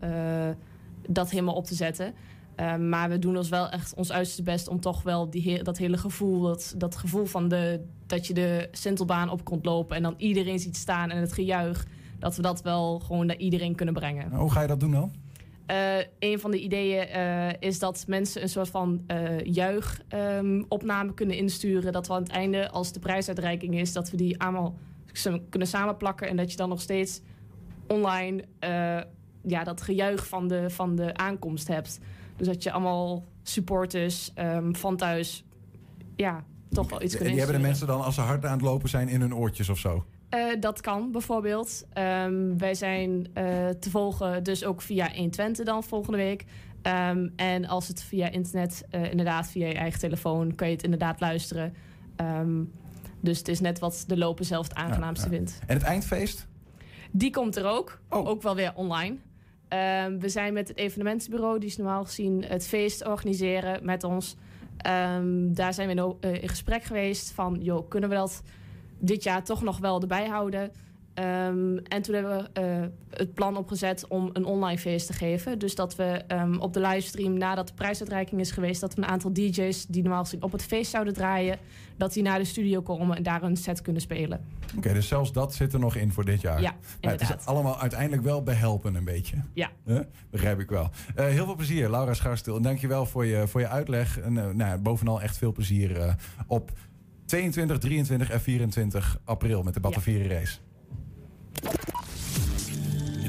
H: dat helemaal op te zetten. Ehm, maar we doen ons wel echt ons uiterste best om toch wel die, he- dat hele gevoel, dat, dat gevoel van de, dat je de Sintelbaan op komt lopen en dan iedereen ziet staan en het gejuich, dat we dat wel gewoon naar iedereen kunnen brengen.
D: Nou, hoe ga je dat doen dan?
H: Eh, een van de ideeën eh, is dat mensen een soort van eh juichopname kunnen insturen. Dat we aan het einde, als de prijsuitreiking is, dat we die allemaal kunnen samenplakken. En dat je dan nog steeds online ja, dat gejuich van de, van de aankomst hebt. Dus dat je allemaal supporters ehm, van thuis ja, toch wel iets
D: En
H: kunnen
D: die hebben de mensen dan, als ze hard aan het lopen zijn, in hun oortjes of zo?
H: Eh, dat kan bijvoorbeeld. Ehm, wij zijn eh, te volgen dus ook via 120 dan volgende week. Ehm, en als het via internet, eh, inderdaad via je eigen telefoon, kan je het inderdaad luisteren. Dus het is net wat de lopen zelf het aangenaamste
D: ja.
H: vindt.
D: En het eindfeest?
H: Die komt er ook.
D: Oh.
H: Ook wel weer online. Ehm, we zijn met het evenementenbureau, die is normaal gezien het feest organiseren met ons. Ehm, daar zijn we in, eh, in gesprek geweest van, joh, kunnen we dat dit jaar toch nog wel erbij houden? Ehm, en toen hebben we eh, het plan opgezet om een online feest te geven. Dus dat we ehm, op de livestream, nadat de prijsuitreiking is geweest, dat we een aantal DJ's die normaal gezien op het feest zouden draaien, dat die naar de studio komen en daar een set kunnen spelen.
D: Oké, dus zelfs dat zit er nog in voor dit jaar.
H: Ja,
D: Maar het is allemaal uiteindelijk wel behelpen een beetje.
H: Ja.
D: Huh? Begrijp ik wel. Eh, heel veel plezier, Laura Scharstil. En dankjewel voor je, voor je uitleg. En eh, nou, bovenal echt veel plezier op 22, 23 en 24 april met de Batavieren Race.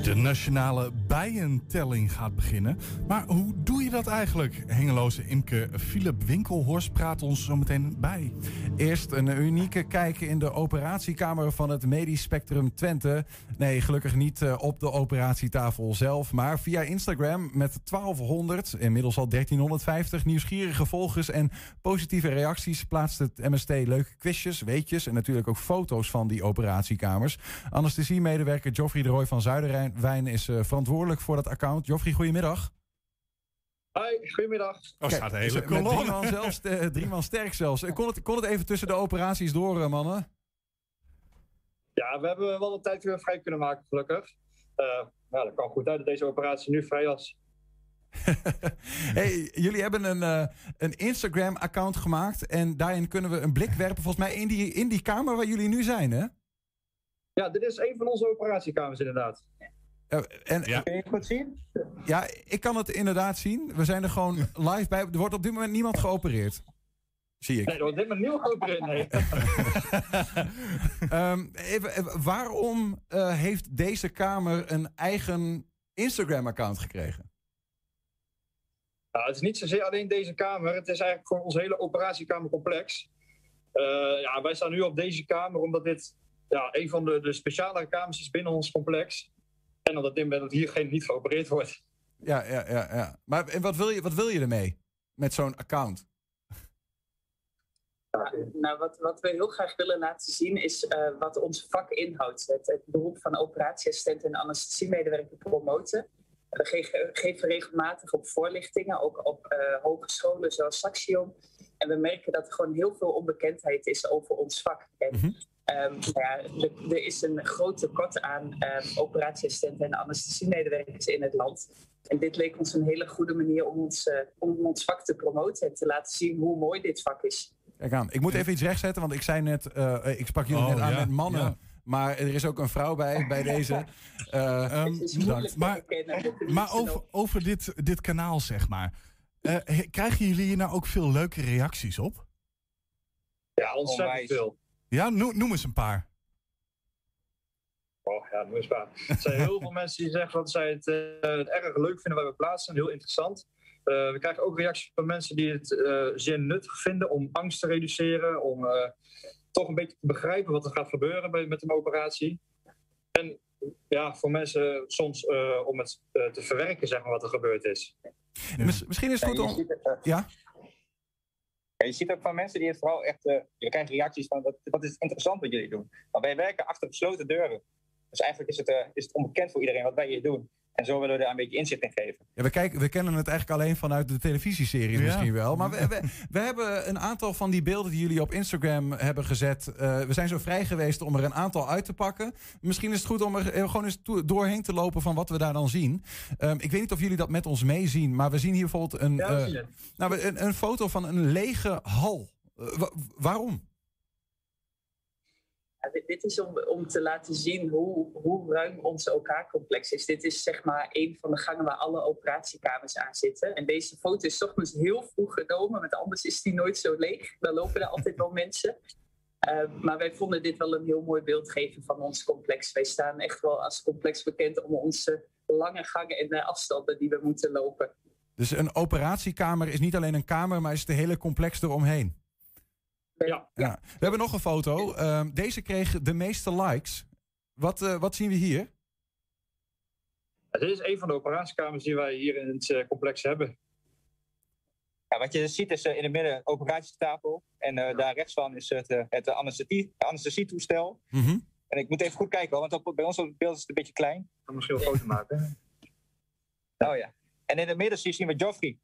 E: De nationale bijentelling gaat beginnen. Maar hoe doe je dat eigenlijk? Hengeloze imker Philip Winkelhorst praat ons zo meteen bij.
D: Eerst een unieke kijk in de operatiekamer van het Medisch Spectrum Twente. Nee, gelukkig niet eh, op de operatietafel zelf, maar via Instagram met 1200, inmiddels al 1350 nieuwsgierige volgers en positieve reacties plaatst het MST leuke quizjes, weetjes en natuurlijk ook foto's van die operatiekamers. Anesthesiemedewerker Joffrey de Roy van Zuiderwijn is eh, verantwoordelijk voor dat account. Joffrey, goedemiddag.
I: Hoi, goedemiddag.
E: Oh,
D: Kijk, met drie man, zelfs, eh, drie man sterk zelfs. Eh, Kon het, kon het even tussen de operaties door, eh, mannen?
I: Ja, we hebben wel de tijd weer vrij kunnen maken, gelukkig. Eh nou, dat kwam goed uit dat deze operatie nu vrij was. *laughs*
D: Hey, jullie hebben een, eh, een Instagram-account gemaakt. En daarin kunnen we een blik werpen, volgens mij, in die, in die kamer waar jullie nu zijn, hè?
I: Ja, dit is een van onze operatiekamers inderdaad.
D: Eh, en,
E: Ja.
I: Kun je het goed zien?
D: ja, ik kan het inderdaad zien. We zijn er gewoon *laughs* live bij. Er wordt op dit moment niemand geopereerd. Zie ik.
I: Nee, er wordt dit maar nieuw geopereerd. Nee. *laughs*
D: Ehm, even, eh, waarom eh, heeft deze kamer een eigen Instagram-account gekregen?
I: Nou, het is niet zozeer alleen deze kamer. Het is eigenlijk voor ons hele operatiekamercomplex. Eh ja, wij staan nu op deze kamer omdat dit ja, een van de, de speciale kamers is binnen ons complex. En omdat dit dat hier geen niet geopereerd wordt.
D: Ja, ja, ja. ja. Maar en wat, wil je, wat wil je ermee? Met zo'n account?
J: Nou, wat, wat we heel graag willen laten zien is eh, wat ons vak inhoudt. Het, het beroep van operatieassistent en anesthesiemedewerker promoten. We ge- geven regelmatig op voorlichtingen, ook op eh, hogescholen zoals Saxion. En we merken dat er gewoon heel veel onbekendheid is over ons vak. En, ehm, nou ja, er, er is een groot tekort aan ehm, operatieassistenten en anesthesiemedewerkers in het land. En dit leek ons een hele goede manier om ons, eh, om ons vak te promoten en te laten zien hoe mooi dit vak is.
D: Kijk aan. Ik moet even iets rechtzetten, want ik zei net, eh, ik sprak jullie
E: Oh,
D: net aan
E: ja,
D: met mannen.
E: ja.
D: Maar er is ook een vrouw bij, bij *laughs* deze. Eh,
E: Ehm,
J: moeilijk
E: Maar, maar over, over dit, dit kanaal, zeg maar. Eh, krijgen jullie hier nou ook veel leuke reacties op?
I: Ja, ontzettend veel.
E: Ja, noem, noem eens een paar.
I: Oh ja, noem eens maar. Er zijn heel veel *laughs* mensen die zeggen dat zij het, eh, het erg leuk vinden waar we plaatsen. Heel interessant. Eh, we krijgen ook reacties van mensen die het eh, zeer nuttig vinden om angst te reduceren. Om eh, toch een beetje te begrijpen wat er gaat gebeuren bij, met een operatie. En ja, voor mensen soms eh, om het eh, te verwerken, zeg maar, wat er gebeurd is.
D: mis- misschien is het goed om... Ja?
K: Je ziet ook van mensen die het vooral echt. eh, je krijgt reacties van: wat, wat is interessant wat jullie doen. Maar wij werken achter gesloten deuren. Dus eigenlijk is het, eh, is het onbekend voor iedereen wat wij hier doen. En zo willen we daar een beetje inzicht in geven.
D: Ja, we, kijken, we kennen het eigenlijk alleen vanuit de televisieseries
E: Ja.
D: misschien wel. Maar we, we, *laughs* we hebben een aantal van die beelden die jullie op Instagram hebben gezet. eh, we zijn zo vrij geweest om er een aantal uit te pakken. Misschien is het goed om er eh, gewoon eens toe- doorheen te lopen van wat we daar dan zien. Ehm, ik weet niet of jullie dat met ons meezien, maar we zien hier bijvoorbeeld een,
I: Ja,
D: eh, nou, een, een foto van een lege hal. Wa- waarom?
J: Dit, is om, om te laten zien hoe, hoe ruim ons OK-complex is. Dit is zeg maar een van de gangen waar alle operatiekamers aan zitten. En deze foto is toch eens heel vroeg genomen, want anders is die nooit zo leeg. Dan lopen er altijd wel mensen. Uh, maar wij vonden dit wel een heel mooi beeld geven van ons complex. Wij staan echt wel als complex bekend om onze lange gangen en de afstanden die we moeten lopen.
D: Dus een operatiekamer is niet alleen een kamer, maar is het hele complex eromheen.
I: Ja.
D: Ja. We hebben nog een foto. Ehm, deze kreeg de meeste likes. Wat, eh, wat zien we hier?
I: Ja, dit is een van de operatiekamers die wij hier in het eh, complex hebben.
K: Ja, wat je ziet is eh, in het midden een operatietafel. En eh, daar rechts van is het, het anesthesie, anesthesietoestel.
D: Mhm.
K: En ik moet even goed kijken, want op, bij ons op het beeld is het een beetje klein.
I: Ik kan misschien een foto maken.
K: Oh ja. En in het midden zien we Joffrey.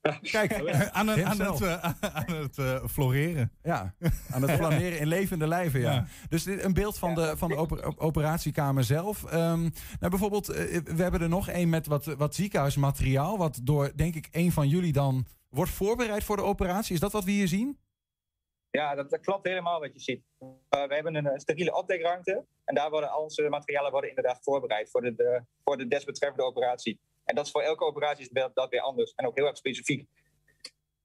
K: *laughs*
D: Kijk,
E: aan, het- aan het, eh, *laughs* aan het eh, floreren.
D: Ja, aan het *laughs* flaneren in levende lijven, ja.
E: Ja.
D: Dus dit, een beeld van de, van de oper- op- operatiekamer zelf. Ehm, nou, bijvoorbeeld, eh, we hebben er nog één met wat, wat ziekenhuismateriaal... wat door, denk ik, een van jullie dan wordt voorbereid voor de operatie. Is dat wat we hier zien?
K: Ja, dat, dat klopt helemaal wat je ziet. Uh, we hebben een, eh, steriele opdekruimte. En daar worden al onze materialen worden inderdaad voorbereid voor de, de, voor de desbetreffende operatie. En dat is voor elke operatie is dat, weer anders. En ook heel erg specifiek.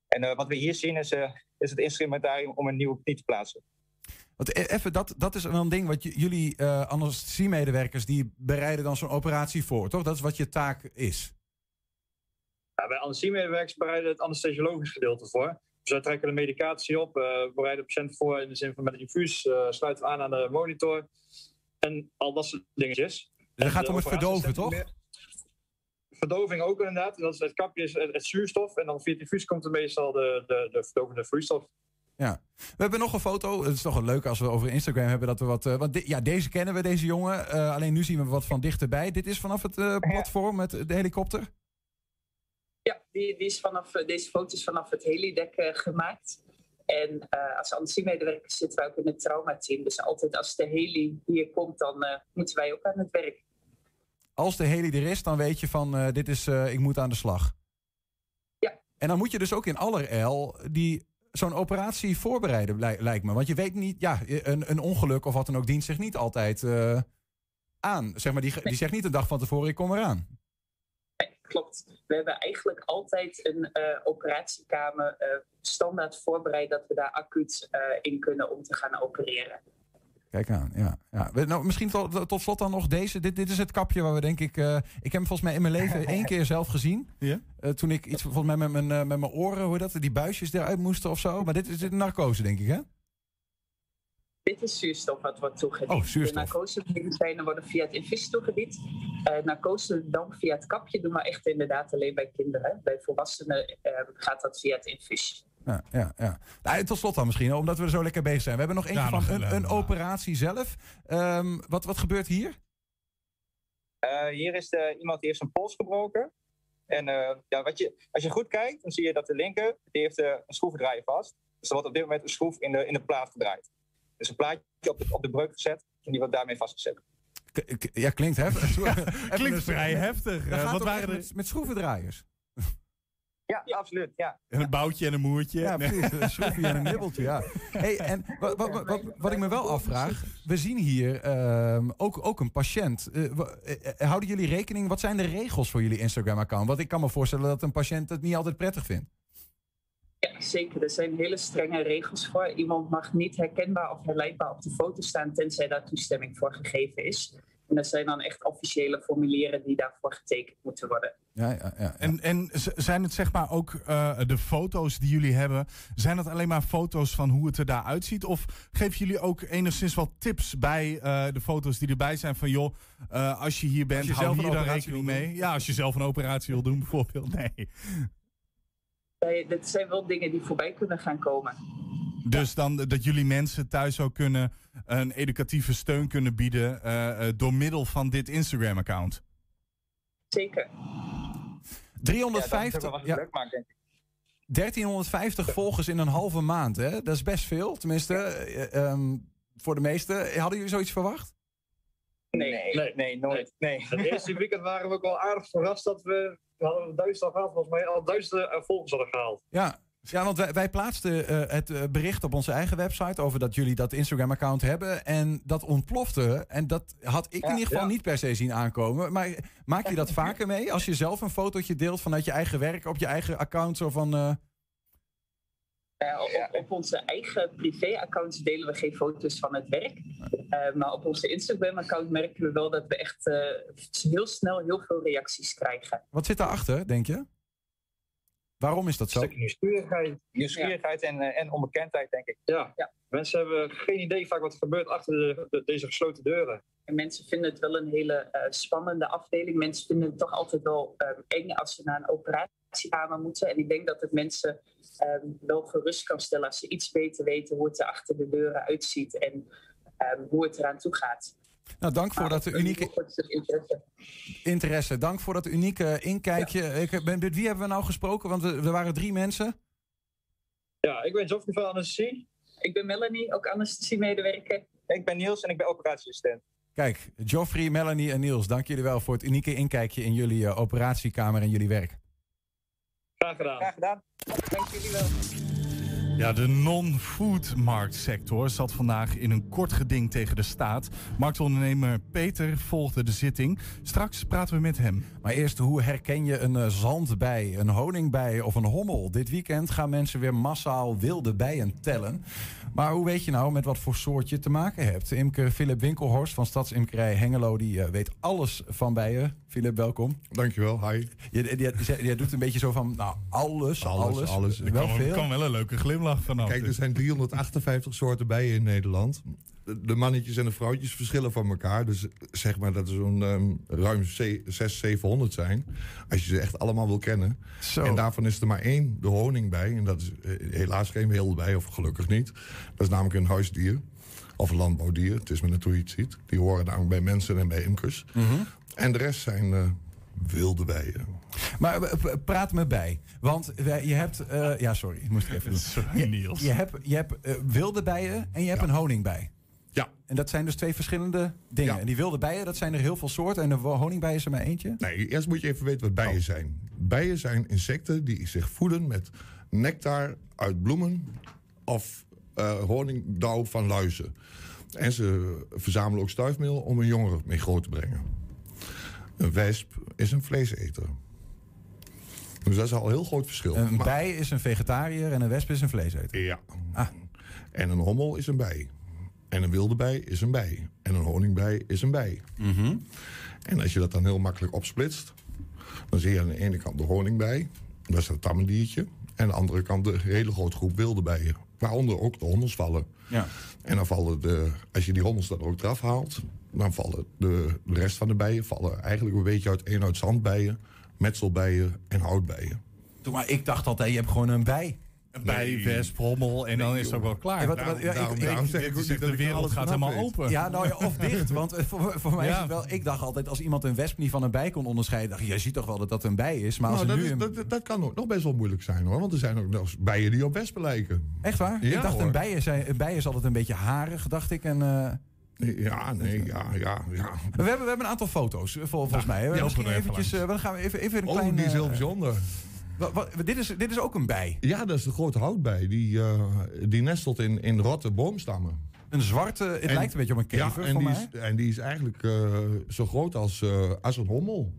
K: En eh, wat we hier zien is, eh, is het instrumentarium om een nieuwe knie te plaatsen.
D: Want e- even, dat, dat is wel een ding wat jullie eh anesthesiemedewerkers... die bereiden dan zo'n operatie voor, toch? Dat is wat je taak is.
I: Ja, bij anesthesiemedewerkers bereiden het anesthesiologisch gedeelte voor. Dus wij trekken de medicatie op, eh, bereiden de patiënt voor in de zin van met een infuus, eh, sluiten we aan aan de monitor en al dat soort dingetjes.
D: Dus het gaat
I: de
D: om het verdoven, toch?
I: meer- Verdoving ook inderdaad. Dat is, het kapje is het, het zuurstof en dan via het infuus komt er meestal de, de, de verdovende vloeistof.
D: Ja. We hebben nog een foto. Het is toch wel leuk als we over Instagram hebben dat we wat. eh, want ja, deze kennen we, deze jongen. Eh, alleen nu zien we wat van dichterbij. Dit is vanaf het eh, platform met de helikopter.
J: Ja, die, die is vanaf, deze foto is vanaf het helidek gemaakt. En eh, als anesthesiemedewerker zitten wij ook in het traumateam. Dus altijd als de heli hier komt, dan eh, moeten wij ook aan het werk.
D: Als de heli er is, dan weet je van eh, dit is, eh, ik moet aan de slag.
J: Ja.
D: En dan moet je dus ook in allerijl die zo'n operatie voorbereiden, lij- lijkt me. Want je weet niet, ja, een, een ongeluk of wat dan ook dient zich niet altijd eh, aan. Zeg maar, die, die zegt niet een dag van tevoren, ik kom eraan.
J: Klopt. We hebben eigenlijk altijd een operatiekamer standaard voorbereid dat we daar acuut in kunnen om te gaan opereren.
D: Kijk aan, ja. ja. We- Nou, misschien tot, tot slot dan nog deze. Dit, dit is het kapje waar we denk ik... eh, ik heb hem volgens mij in mijn leven één keer zelf gezien.
E: Ja?
D: Eh, toen ik iets volgens mij met mijn, eh, met mijn oren, hoe dat, die buisjes eruit moesten of zo. Maar dit is dit narcose, denk ik, hè?
J: Dit is zuurstof wat wordt toegediend.
D: Oh, zuurstof.
J: De narcosemedicijnen worden via het infuus toegediend. Eh narcose dan via het kapje doen we echt inderdaad alleen bij kinderen. Bij volwassenen eh, gaat dat via het infuus.
D: Ja, ja, ja. Nou, tot slot dan misschien, omdat we er zo lekker bezig zijn. We hebben nog eentje
E: Ja,
D: van
E: nog
D: een,
E: ja.
D: operatie zelf. Ehm, wat, wat gebeurt hier?
K: Eh, hier is de, iemand die heeft zijn pols gebroken. En eh, ja, wat je, als je goed kijkt, dan zie je dat de linker die heeft eh, een schroevendraaier vast. Dus er wordt op dit moment een schroef in de, in de plaat gedraaid. Dus een plaatje op de, op de breuk gezet en die wordt daarmee vastgezet.
D: K- ja, klinkt heftig. *laughs*
E: Klinkt vrij heftig.
D: Dat
E: Eh,
D: gaat
E: wat waren er?
D: met, met schroevendraaiers.
K: Ja, absoluut. Ja.
E: Een boutje en een moertje.
D: Ja, *laughs* precies. Een schroefje en een nibbeltje, ja. Hey, en wat, wat, wat, wat ik me wel afvraag, we zien hier ehm, ook, ook een patiënt. Eh, eh, eh, houden jullie rekening, wat zijn de regels voor jullie Instagram-account? Want ik kan me voorstellen dat een patiënt het niet altijd prettig vindt.
J: Ja, zeker. Er zijn hele strenge regels voor. Iemand mag niet herkenbaar of herleidbaar op de foto staan tenzij daar toestemming voor gegeven is. En er zijn dan echt officiële formulieren die daarvoor getekend moeten worden.
D: Ja, ja, ja.
E: En, en zijn het zeg maar ook eh, de foto's die jullie hebben, zijn dat alleen maar foto's van hoe het er daar uitziet? Of geven jullie ook enigszins wat tips bij eh, de foto's die erbij zijn van joh, eh, als je hier bent,
D: je
E: hou hier dan
D: operatie
E: rekening mee.
D: doen.
E: Ja, als je zelf een operatie wil doen bijvoorbeeld. Nee.
J: Nee, dit zijn wel dingen die voorbij kunnen gaan komen.
E: Dus dan dat jullie mensen thuis ook kunnen een educatieve steun kunnen bieden eh, eh, door middel van dit Instagram-account.
J: Zeker.
D: 350,
K: Ja, dat is
D: ja,
K: leuk maakt, denk ik.
D: 1350 volgers in een halve maand, hè? Dat is best veel. Tenminste, eh, ehm, voor de meesten. Hadden jullie zoiets verwacht?
J: Nee.
K: Nee, nee, nooit. Nee.
I: Het eerste weekend waren we ook wel aardig verrast dat we, we hadden duizend al gehaald, volgens mij al duizenden volgers hadden gehaald.
D: Ja, ja want wij, wij plaatsten eh, het eh, bericht op onze eigen website over dat jullie dat Instagram-account hebben. En dat ontplofte. En dat had ik in ieder geval
I: ja.
D: niet per se zien aankomen. Maar maak je dat *laughs* vaker mee? Als je zelf een fotootje deelt vanuit je eigen werk op je eigen account? Zo van. eh,
J: op, op onze eigen privé-accounts delen we geen foto's van het werk. Maar op onze Instagram-account merken we wel dat we echt heel snel heel veel reacties krijgen.
D: wat zit daarachter, denk je? Waarom is dat zo?
I: Een stukje nieuwsgierigheid.
K: Nieuwsgierigheid en, eh, en onbekendheid, denk ik.
I: Ja.
J: Ja.
I: mensen hebben geen idee vaak wat er gebeurt achter de, de- deze gesloten deuren.
J: En mensen vinden het wel een hele eh, spannende afdeling. Mensen vinden het toch altijd wel eh, eng als ze naar een operatiekamer moeten. En ik denk dat het mensen eh, wel gerust kan stellen als ze iets beter weten hoe het er achter de deuren uitziet en eh, hoe het eraan toe gaat.
D: Nou, dank voor dat
J: Maar,
D: unieke
J: interesse.
D: interesse. Dank voor dat unieke inkijkje. Ik ben, met wie hebben we nou gesproken? Want we- er waren drie mensen.
I: Ja, ik ben Joffrey van anesthesie.
J: Ik ben Melanie, ook anesthesiemedewerker.
K: Ik ben Niels en ik ben operatieassistent.
D: Kijk, Joffrey, Melanie en Niels, dank jullie wel voor het unieke inkijkje in jullie eh, operatiekamer en jullie werk.
I: Graag gedaan.
K: Graag gedaan.
J: Dank jullie wel.
E: Ja, de non-foodmarktsector zat vandaag in een kort geding tegen de staat. Marktondernemer Peter volgde de zitting. Straks praten we met hem.
D: Maar eerst, hoe herken je een eh, zandbij, een honingbij of een hommel? Dit weekend gaan mensen weer massaal wilde bijen tellen. Maar hoe weet je nou met wat voor soort je te maken hebt? Imke Philip Winkelhorst van Stadsimkerij Hengelo, die eh, weet alles van bijen. Philip, welkom.
L: Dankjewel, hi.
D: Je, je, je, je doet een beetje zo van, nou, alles, alles.
L: Alles, alles.
D: Wel
E: Er
D: veel.
E: kan wel een leuke glimlach vanaf.
L: Kijk, er zijn 358 soorten bijen in Nederland. De, mannetjes en de vrouwtjes verschillen van elkaar. Dus zeg maar dat er zo'n ehm, ruim 600, 700 zijn. Als je ze echt allemaal wil kennen.
D: Zo.
L: En daarvan is er maar één, de honingbij. En dat is eh, helaas geen wilde bij, of gelukkig niet. Dat is namelijk een huisdier. Of een landbouwdier. Het is maar net hoe je het ziet. Die horen namelijk bij mensen en bij imkers.
D: Mhm.
L: En de rest zijn eh, wilde bijen.
D: Maar eh, praat me bij. Want je hebt... eh, ja, sorry, moest ik even *laughs* doen.
E: Sorry, Niels.
D: Je hebt, je hebt wilde bijen en je hebt een honingbij.
L: Ja.
D: En dat zijn dus twee verschillende dingen.
L: Ja.
D: En die wilde bijen, dat zijn er heel veel soorten. En de honingbij is er maar eentje.
L: Nee, eerst moet je even weten wat bijen zijn. Bijen zijn insecten die zich voeden met nectar uit bloemen of eh honingdauw van luizen. En ze verzamelen ook stuifmeel om hun jongeren mee groot te brengen. Een wesp is een vleeseter. Dus dat is al een heel groot verschil.
D: Een
L: Maar-
D: bij is een vegetariër en een wesp is een vleeseter.
L: Ja.
D: Ah.
L: En een hommel is een bij. En een wilde bij is een bij. En een honingbij is een bij.
D: Mhm.
L: En als je dat dan heel makkelijk opsplitst, dan zie je aan de ene kant de honingbij, dat is het tamme diertje. En aan de andere kant de hele grote groep wilde bijen, waaronder ook de hommels vallen.
D: Ja.
L: En dan vallen de, als je die hommels dan ook eraf haalt, dan vallen de, de rest van de bijen vallen eigenlijk een beetje uit één uit zandbijen, metselbijen en houtbijen.
D: Toen, maar ik dacht altijd, je hebt gewoon een bij.
E: Bij
L: Nee.
E: wesp, hommel en dan is het ook wel klaar.
D: Ja, wat-
E: Daarom-
D: wat- ja, ik-
L: daarom,
D: ik-
L: daarom
D: ik-
L: zeg ik ook
E: Dit
L: niet
E: is
L: dat
E: de wereld gaat helemaal
L: weet.
E: open.
D: Ja, nou ja, of dicht. Want eh, voor, voor mij is
E: Ja.
D: het wel... Ik dacht altijd, als iemand een wesp niet van een bij kon onderscheiden... dacht ik, je ziet toch wel dat dat een bij is. Maar als
L: Nou, dat,
D: nu
L: is-
D: een...
L: dat, dat kan ook nog best wel moeilijk zijn hoor. Want er zijn ook nog bijen die op wespen lijken.
D: Echt waar?
L: Ja,
D: ik dacht,
L: hoor.
D: een bij, is, een bij is altijd een beetje harig, dacht ik. En, eh,
L: Ja, nee, ja, ja, ja.
D: we, hebben, we hebben een aantal foto's, eh, vol- volgens mij.
E: die
D: Misschien
E: lopen er even
D: eventjes, eh, dan gaan we even, even een
L: Oh,
D: klein...
L: die is heel
D: eh,
L: bijzonder.
D: Wat- wat- dit, is, dit is ook een bij.
L: Ja, dat is de grote houtbij. Die, eh, die nestelt in, in rotte boomstammen.
D: Een zwarte, het
L: En-
D: lijkt een beetje op een kever
L: ja, en
D: voor
L: die,
D: mij.
L: is, en die is eigenlijk eh, zo groot als, eh, als een hommel.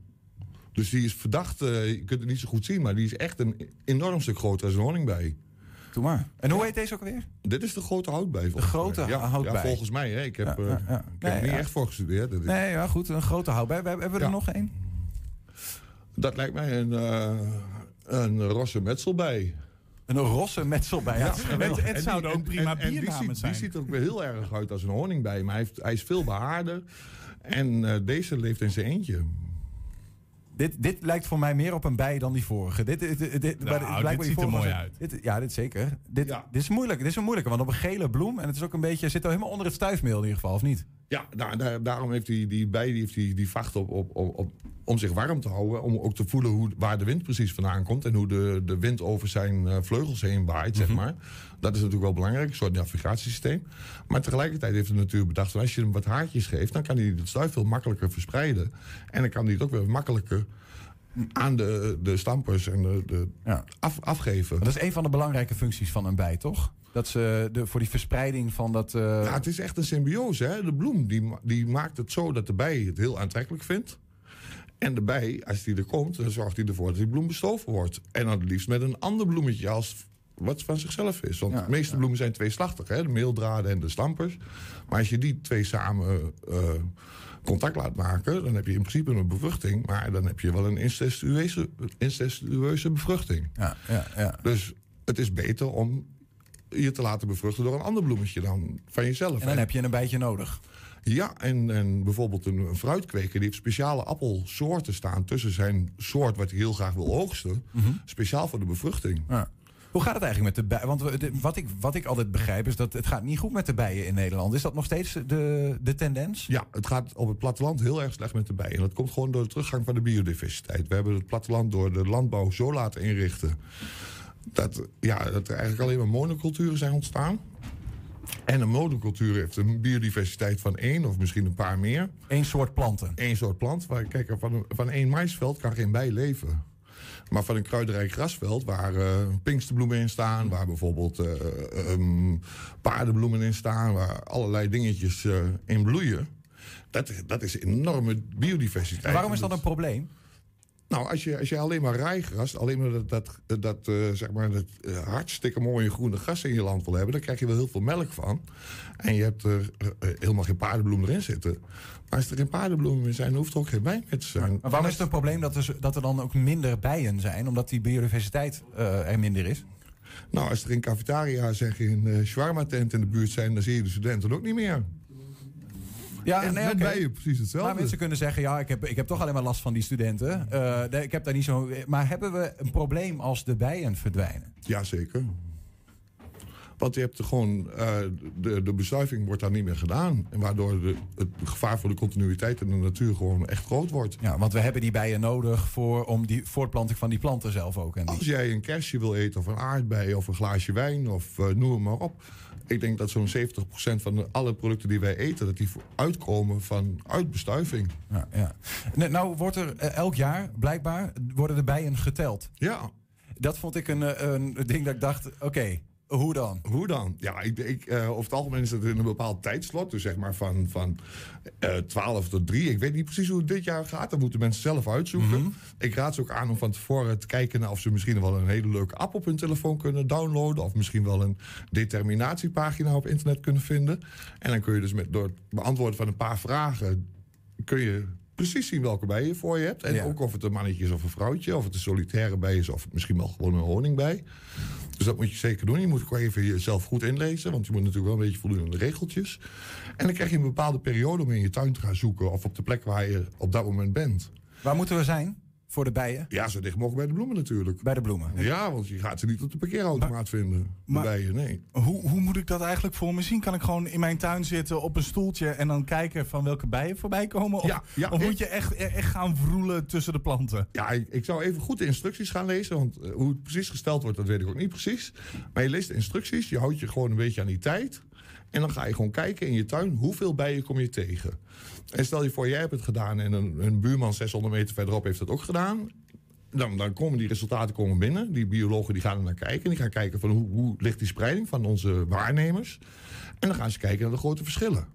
L: Dus die is verdacht, je kunt het niet zo goed zien, maar die is echt een enorm stuk groter als een honingbij.
D: Doe maar. En hoe heet deze ook weer?
L: Dit is de grote houtbij. volgens
D: grote
L: mij. ja,
D: houtbij.
L: Ja, volgens mij. Hè. Ik heb, ik
D: Nee,
L: er niet echt voor gestudeerd.
D: Nee, ja, goed, een grote houtbij. We- Hebben we er nog één?
L: dat lijkt mij een, een rosse metselbij.
D: Een rosse metselbij. Ja, dat is geweldig.
E: Het, het zouden ook prima
L: en, en die ziet,
E: zijn.
L: Die ziet er ook weer heel erg uit als een honingbij. Maar hij, heeft, hij is veel behaarder. En eh, deze leeft in zijn eentje.
D: Dit, dit lijkt voor mij meer op een bij dan die vorige. Dit, dit, dit, dit,
E: Nou,
D: bij-
E: dit ziet er mooi
D: was-
E: uit.
D: Dit, ja, dit zeker. Dit,
L: Ja.
D: dit is moeilijk. Dit is een moeilijke, want op een gele bloem. En het is ook een beetje, zit er helemaal onder het stuifmeel in ieder geval, of niet?
L: Ja, daar, daar- daarom heeft die, die bij die, heeft die, die vacht op, op, op, op, om zich warm te houden. Om ook te voelen hoe, waar de wind precies vandaan komt. En hoe de, de wind over zijn eh, vleugels heen waait, zeg maar. Dat is natuurlijk wel belangrijk, een soort navigatiesysteem. Maar tegelijkertijd heeft de natuur bedacht... als je hem wat haartjes geeft, dan kan hij het stuif veel makkelijker verspreiden. En dan kan hij het ook weer makkelijker aan de, de stampers en de, de af, afgeven.
D: Dat is een van de belangrijke functies van een bij, toch? Dat ze de, voor die verspreiding van dat. eh,
L: Ja, het is echt een symbiose. Hè? De bloem die, die maakt het zo dat de bij het heel aantrekkelijk vindt. En de bij, als die er komt, dan zorgt hij ervoor dat die bloem bestoven wordt. En dan het liefst met een ander bloemetje als wat van zichzelf is. Want de meeste bloemen zijn tweeslachtig, hè? de meeldraden en de stampers. Maar als je die twee samen eh, contact laat maken, dan heb je in principe een bevruchting. Maar dan heb je wel een incestueuze, incestueuze bevruchting.
D: Ja, ja, ja.
L: Dus het is beter om je te laten bevruchten door een ander bloemetje dan van jezelf.
D: En dan
L: hè?
D: heb je een bijtje nodig.
L: Ja, en, en bijvoorbeeld een, een fruitkweker die heeft speciale appelsoorten staan tussen zijn soort wat hij heel graag wil oogsten, speciaal voor de bevruchting.
D: Ja. Hoe gaat het eigenlijk met de bijen? Want we- de- wat, ik, wat ik altijd begrijp is dat het gaat niet goed met de bijen in Nederland. Is dat nog steeds de, de tendens?
L: Ja, het gaat op het platteland heel erg slecht met de bijen. En dat komt gewoon door de teruggang van de biodiversiteit. We hebben het platteland door de landbouw zo laten inrichten... dat, ja, dat er eigenlijk alleen maar monoculturen zijn ontstaan. En een monocultuur heeft een biodiversiteit van één of misschien een paar meer.
D: Eén soort planten.
L: Eén soort plant. Waar, kijk, van, een- van één maisveld kan geen bij leven. Maar van een kruidenrijk grasveld waar eh pinksterbloemen in staan... waar bijvoorbeeld eh, ehm, paardenbloemen in staan... waar allerlei dingetjes eh, in bloeien... Dat, dat is enorme biodiversiteit.
D: En waarom is dat een probleem?
L: Nou, als je, als je alleen maar rijgras, alleen maar dat, dat, dat, eh, zeg maar dat eh, hartstikke mooie groene gras in je land wil hebben, dan krijg je wel heel veel melk van. En je hebt er eh, eh, helemaal geen paardenbloem erin zitten. Maar als er geen paardenbloemen meer zijn, dan hoeft er ook geen bij meer te zijn.
D: Maar waarom is het een probleem dat er, dat er dan ook minder bijen zijn? Omdat die biodiversiteit eh, er minder is?
L: Nou, als er in cafetaria's en geen eh shawarma-tent in de buurt zijn, dan zie je de studenten ook niet meer.
D: Ja,
L: en
D: oké.
L: bijen precies hetzelfde.
D: Maar mensen kunnen zeggen, ja, ik heb, ik heb toch alleen maar last van die studenten. Eh, ik heb daar niet zo... Maar hebben we een probleem als de bijen verdwijnen?
L: Jazeker. Want je hebt er gewoon, eh, de, de bestuiving wordt daar niet meer gedaan. En waardoor de, het gevaar voor de continuïteit in de natuur gewoon echt groot wordt.
D: Ja, want we hebben die bijen nodig voor, om die voortplanting van die planten zelf ook. En die...
L: Als jij een kerstje wil eten of een aardbei of een glaasje wijn of eh, noem maar op. Ik denk dat zo'n 70% van alle producten die wij eten, dat die uitkomen van uitbestuiving.
D: Ja, ja. Nou wordt er eh, elk jaar, blijkbaar, worden de bijen geteld.
L: Ja.
D: Dat vond ik een, eh, een ding dat ik dacht, oké, hoe dan?
L: Hoe dan? Ja, ik, ik, eh, over het algemeen is het in een bepaald tijdslot. Dus zeg maar van, van eh 12 tot 3. Ik weet niet precies hoe het dit jaar gaat. Dat moeten mensen zelf uitzoeken. Ik raad ze ook aan om van tevoren te kijken... naar of ze misschien wel een hele leuke app op hun telefoon kunnen downloaden. Of misschien wel een determinatiepagina op internet kunnen vinden. En dan kun je dus met, door het beantwoorden van een paar vragen... kun je precies zien welke bij je voor je hebt. En
D: Ja.
L: ook of het een mannetje is of een vrouwtje. Of het een solitaire bij is of misschien wel gewoon een honingbij. Dus dat moet je zeker doen. Je moet ook even jezelf goed inlezen. Want je moet natuurlijk wel een beetje voldoen aan de regeltjes. En dan krijg je een bepaalde periode om in je tuin te gaan zoeken. Of op de plek waar je op dat moment bent.
D: Waar moeten we zijn voor de bijen?
L: Ja, zo dicht mogelijk bij de bloemen natuurlijk.
D: Bij de bloemen?
L: Ja, want je gaat ze niet op de parkeerautomaat vinden. De
E: maar-
L: bijen, nee.
E: Hoe, hoe moet ik dat eigenlijk voor me zien? Kan ik gewoon in mijn tuin zitten op een stoeltje en dan kijken van welke bijen voorbij komen? Of,
L: Ja, ja,
E: of
L: ik-
E: moet je echt, echt gaan vroelen tussen de planten?
L: Ja, ik, ik zou even goed de instructies gaan lezen. Want eh, hoe het precies gesteld wordt, dat weet ik ook niet precies. Maar je leest de instructies, je houdt je gewoon een beetje aan die tijd. En dan ga je gewoon kijken in je tuin, hoeveel bijen kom je tegen. En stel je voor, jij hebt het gedaan en een, een buurman 600 meter verderop heeft het ook gedaan. Dan, dan komen die resultaten komen binnen. Die biologen die gaan er naar kijken. Die gaan kijken van hoe, hoe ligt die spreiding van onze waarnemers. En dan gaan ze kijken naar de grote verschillen.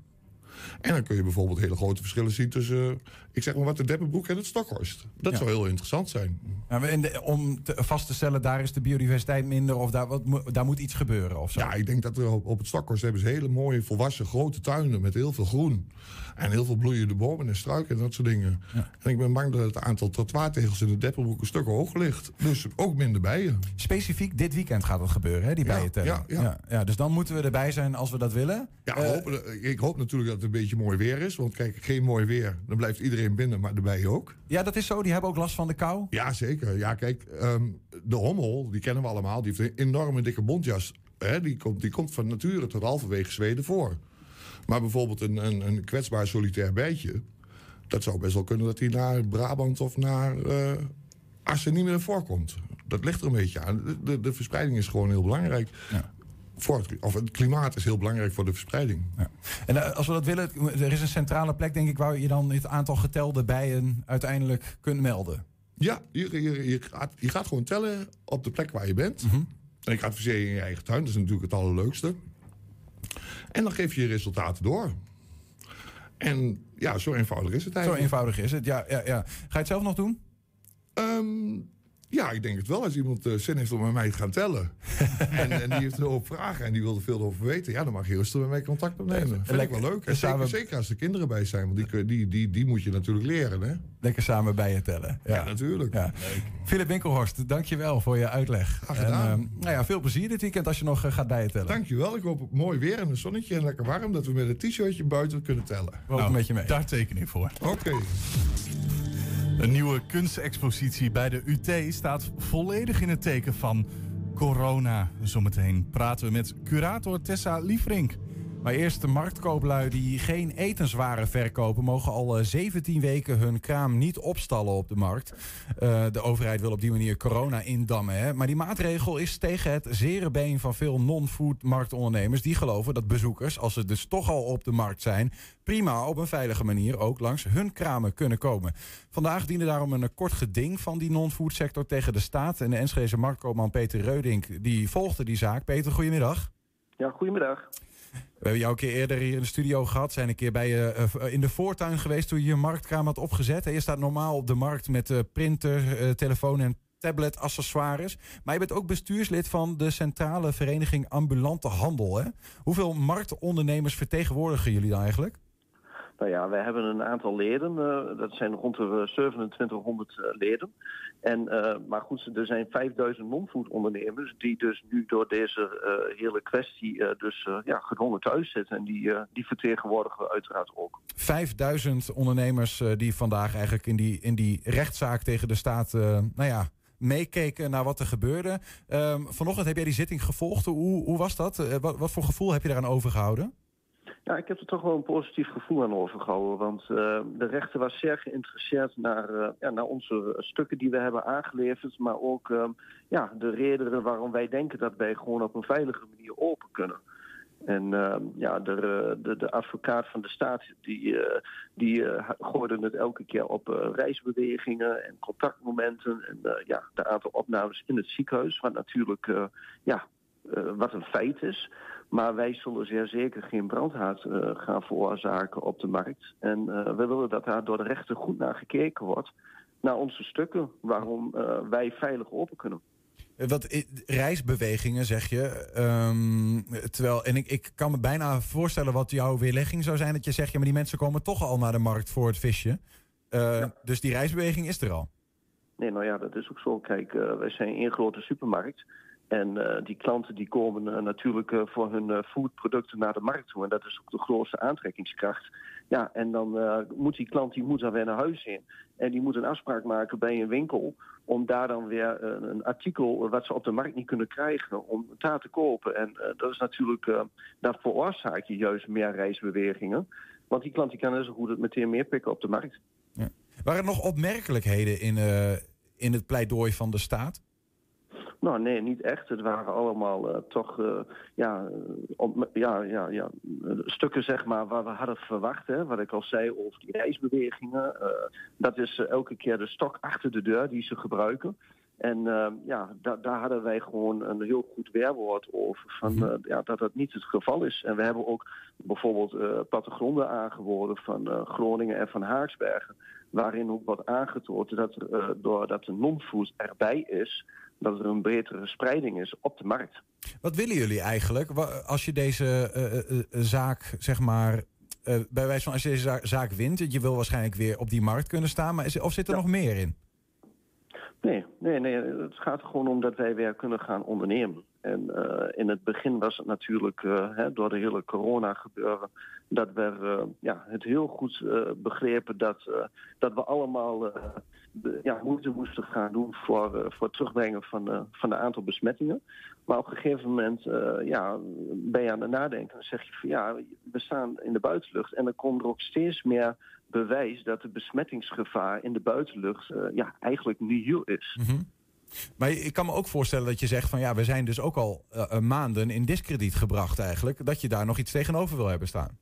L: En dan kun je bijvoorbeeld hele grote verschillen zien tussen, eh, ik zeg maar wat, de Deppenbroek en het Stokhorst. Dat
D: Ja.
L: zou heel interessant zijn.
D: Ja, de- om te, vast te stellen, daar is de biodiversiteit minder of daar, wat, moet- daar moet iets gebeuren of zo.
L: Ja, ik denk dat er op, op het Stokhorst hebben ze hele mooie volwassen grote tuinen met heel veel groen. En heel veel bloeiende bomen en struiken en dat soort dingen. En ik ben bang dat het aantal trottoirtegels in de Deppenbroek een stuk hoog ligt. Dus ook minder bijen.
D: Specifiek dit weekend gaat dat gebeuren, hè, die
L: Ja,
D: bijentelling.
L: ja, ja.
D: dus dan moeten we erbij zijn als we dat willen.
L: Ja,
D: Eh,
L: we hopen, ik hoop natuurlijk dat het een beetje mooi weer is. Want kijk, geen mooi weer, dan blijft iedereen binnen, maar de bijen ook.
D: ja, dat is zo. Die hebben ook last van de kou.
L: Ja, zeker. Ja, kijk, ehm, de hommel, die kennen we allemaal. Die heeft een enorme dikke bontjas. Hè, die, komt, die komt van nature tot halverwege Zweden voor. Maar bijvoorbeeld een, een, een kwetsbaar solitair bijtje... dat zou best wel kunnen dat hij naar Brabant of naar uh, Assen niet meer voorkomt. Dat ligt er een beetje aan. De, de, de verspreiding is gewoon heel belangrijk. Ja. Voor het, of het klimaat is heel belangrijk voor de verspreiding. Ja.
D: En uh, als we dat willen, er is een centrale plek, denk ik, waar je dan het aantal getelde bijen uiteindelijk kunt melden.
L: Ja, je, je, je, gaat, je gaat gewoon tellen op de plek waar je bent. Mm -hmm. En ik adviseer je in je eigen tuin, dat is natuurlijk het allerleukste. En dan geef je je resultaten door. En ja, zo eenvoudig is het eigenlijk.
D: Zo eenvoudig is het, ja. ja, ja. Ga je het zelf nog doen?
L: Um, ja, ik denk het wel. Als iemand uh, zin heeft om met mij te gaan tellen. *laughs* en, en, die heeft een hoop vragen en die wil er veel over weten. Ja, dan mag je rustig met mij contact opnemen. Dat vind ik wel leuk. En zeker, zeker, als er kinderen bij zijn. Want die, die, die, die moet je natuurlijk leren. Hè?
D: Lekker samen bij je tellen.
L: Ja, ja natuurlijk. Ja.
D: Philip Winkelhorst, dankjewel voor je uitleg.
L: Graag gedaan. En, uh,
D: nou ja, veel plezier dit weekend als je nog uh, gaat bij je tellen.
L: Dankjewel. Ik hoop op mooi weer en een zonnetje en lekker warm. Dat we met een t-shirtje buiten kunnen tellen.
D: Nou, met je mee.
E: Daar teken ik voor.
L: Oké.
E: Een nieuwe kunstexpositie bij de UT staat volledig in het teken van corona. Zometeen praten we met curator Tessa Liefrink.
D: Maar eerst de marktkooplui die geen etenswaren verkopen... mogen al 17 eh, weken hun kraam niet opstallen op de markt. Uh, de overheid wil op die manier corona indammen. Hè? Maar die maatregel is tegen het zere been van veel non-food marktondernemers... die geloven dat bezoekers, als ze dus toch al op de markt zijn... prima op een veilige manier ook langs hun kramen kunnen komen. Vandaag diende daarom een kort geding van die non-food sector tegen de staat. En de Enschedeze marktkoopman Peter Reudink die volgde die zaak. Peter, goedemiddag.
M: Ja, goedemiddag.
D: We hebben jou een keer eerder hier in de studio gehad. Zijn een keer bij je uh, in de voortuin geweest toen je je marktkraam had opgezet. Je staat normaal op de markt met printer, telefoon en tablet accessoires. Maar je bent ook bestuurslid van de Centrale Vereniging Ambulante Handel. Hè? Hoeveel marktondernemers vertegenwoordigen jullie dan eigenlijk?
M: Nou ja, we hebben een aantal leden. Uh, dat zijn rond de 2700 uh, leden. En, uh, maar goed, er zijn 5000 non-food ondernemers die dus nu door deze hele kwestie dus ja, gedwongen thuis zitten. En die, die vertegenwoordigen we uiteraard ook.
D: 5000 ondernemers die vandaag eigenlijk in die, in die rechtszaak tegen de staat, nou ja, meekeken naar wat er gebeurde. Um, vanochtend heb jij die zitting gevolgd. Hoe, hoe was dat? wat, wat voor gevoel heb je daaraan overgehouden?
M: Ja, ik heb er toch wel een positief gevoel aan overgehouden. Want uh, de rechter was zeer geïnteresseerd naar, uh, ja, naar onze stukken die we hebben aangeleverd. Maar ook ja, de redenen waarom wij denken dat wij gewoon op een veilige manier open kunnen. En ja, de, de, de, advocaat van de staat die, die gooide het elke keer op reisbewegingen en contactmomenten. En ja, de aantal opnames in het ziekenhuis. Wat natuurlijk ja, wat een feit is. Maar wij zullen zeer zeker geen brandhaard uh, gaan veroorzaken op de markt. En uh, we willen dat daar door de rechter goed naar gekeken wordt. Naar onze stukken, waarom uh, wij veilig open kunnen.
D: Wat reisbewegingen zeg je. Um, terwijl, en ik, ik kan me bijna voorstellen wat jouw weerlegging zou zijn. Dat je zegt, ja, maar die mensen komen toch al naar de markt voor het visje. Ja. Dus die reisbeweging is er al.
M: Nee, nou ja, dat is ook zo. Kijk, wij zijn één grote supermarkt. En uh, die klanten die komen uh, natuurlijk uh, voor hun foodproducten naar de markt toe. En dat is ook de grootste aantrekkingskracht. Ja, en dan moet die klant die moet dan weer naar huis in. En die moet een afspraak maken bij een winkel. Om daar dan weer een artikel wat ze op de markt niet kunnen krijgen. Om daar te kopen. En dat is natuurlijk, dat veroorzaakt je juist meer reisbewegingen. Want die klant die kan zo goed het meteen meer pikken op de markt.
D: Ja. Waren er nog opmerkelijkheden in, in het pleidooi van de staat?
M: Nou, nee, niet echt. Het waren allemaal uh, toch uh, ja, op, ja, ja, ja, stukken zeg maar, waar we hadden verwacht. Hè, wat ik al zei over die reisbewegingen. Uh, dat is elke keer de stok achter de deur die ze gebruiken. En ja, da daar hadden wij gewoon een heel goed weerwoord over. Van, mhm. ja, dat dat niet het geval is. En we hebben ook bijvoorbeeld plattegronden aangeboden van Groningen en van Haaksbergen. Waarin ook wordt aangetoond dat doordat de non-food erbij is dat er een betere spreiding is op de markt.
D: Wat willen jullie eigenlijk als je deze uh, uh, zaak, zeg maar, bij wijze van als je deze zaak wint, je wil waarschijnlijk weer op die markt kunnen staan, maar is, of zit er nog meer in?
M: Nee, nee, nee, het gaat gewoon om dat wij weer kunnen gaan ondernemen. En in het begin was het natuurlijk hè, door de hele corona gebeuren dat we ja, het heel goed begrepen dat, dat we allemaal ja, moeite moesten gaan doen voor, voor het terugbrengen van, de, van de aantal besmettingen. Maar op een gegeven moment ja, ben je aan het nadenken en zeg je van ja, we staan in de buitenlucht en er komen er ook steeds meer bewijs dat de besmettingsgevaar in de buitenlucht eh, ja, eigenlijk nihil is.
D: Mhm. Maar ik kan me ook voorstellen dat je zegt van ja, we zijn dus ook al uh, maanden in diskrediet gebracht eigenlijk. Dat je daar nog iets tegenover wil hebben staan.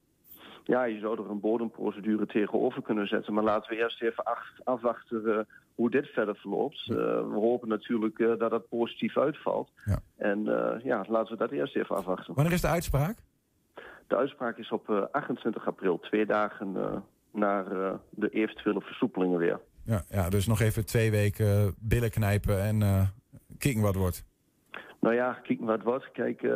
M: Ja, je zou er een bodemprocedure tegenover kunnen zetten. Maar laten we eerst even afwachten uh, hoe dit verder verloopt. Uh, we hopen natuurlijk dat het positief uitvalt. Ja. En ja, laten we dat eerst even afwachten.
D: Wanneer is de uitspraak?
M: De uitspraak is op 28 april, twee dagen naar de eventuele versoepelingen weer.
D: Ja, ja, dus nog even twee weken billen knijpen en kijken wat wordt.
M: Nou ja, kijken wat wordt. Kijk, *laughs*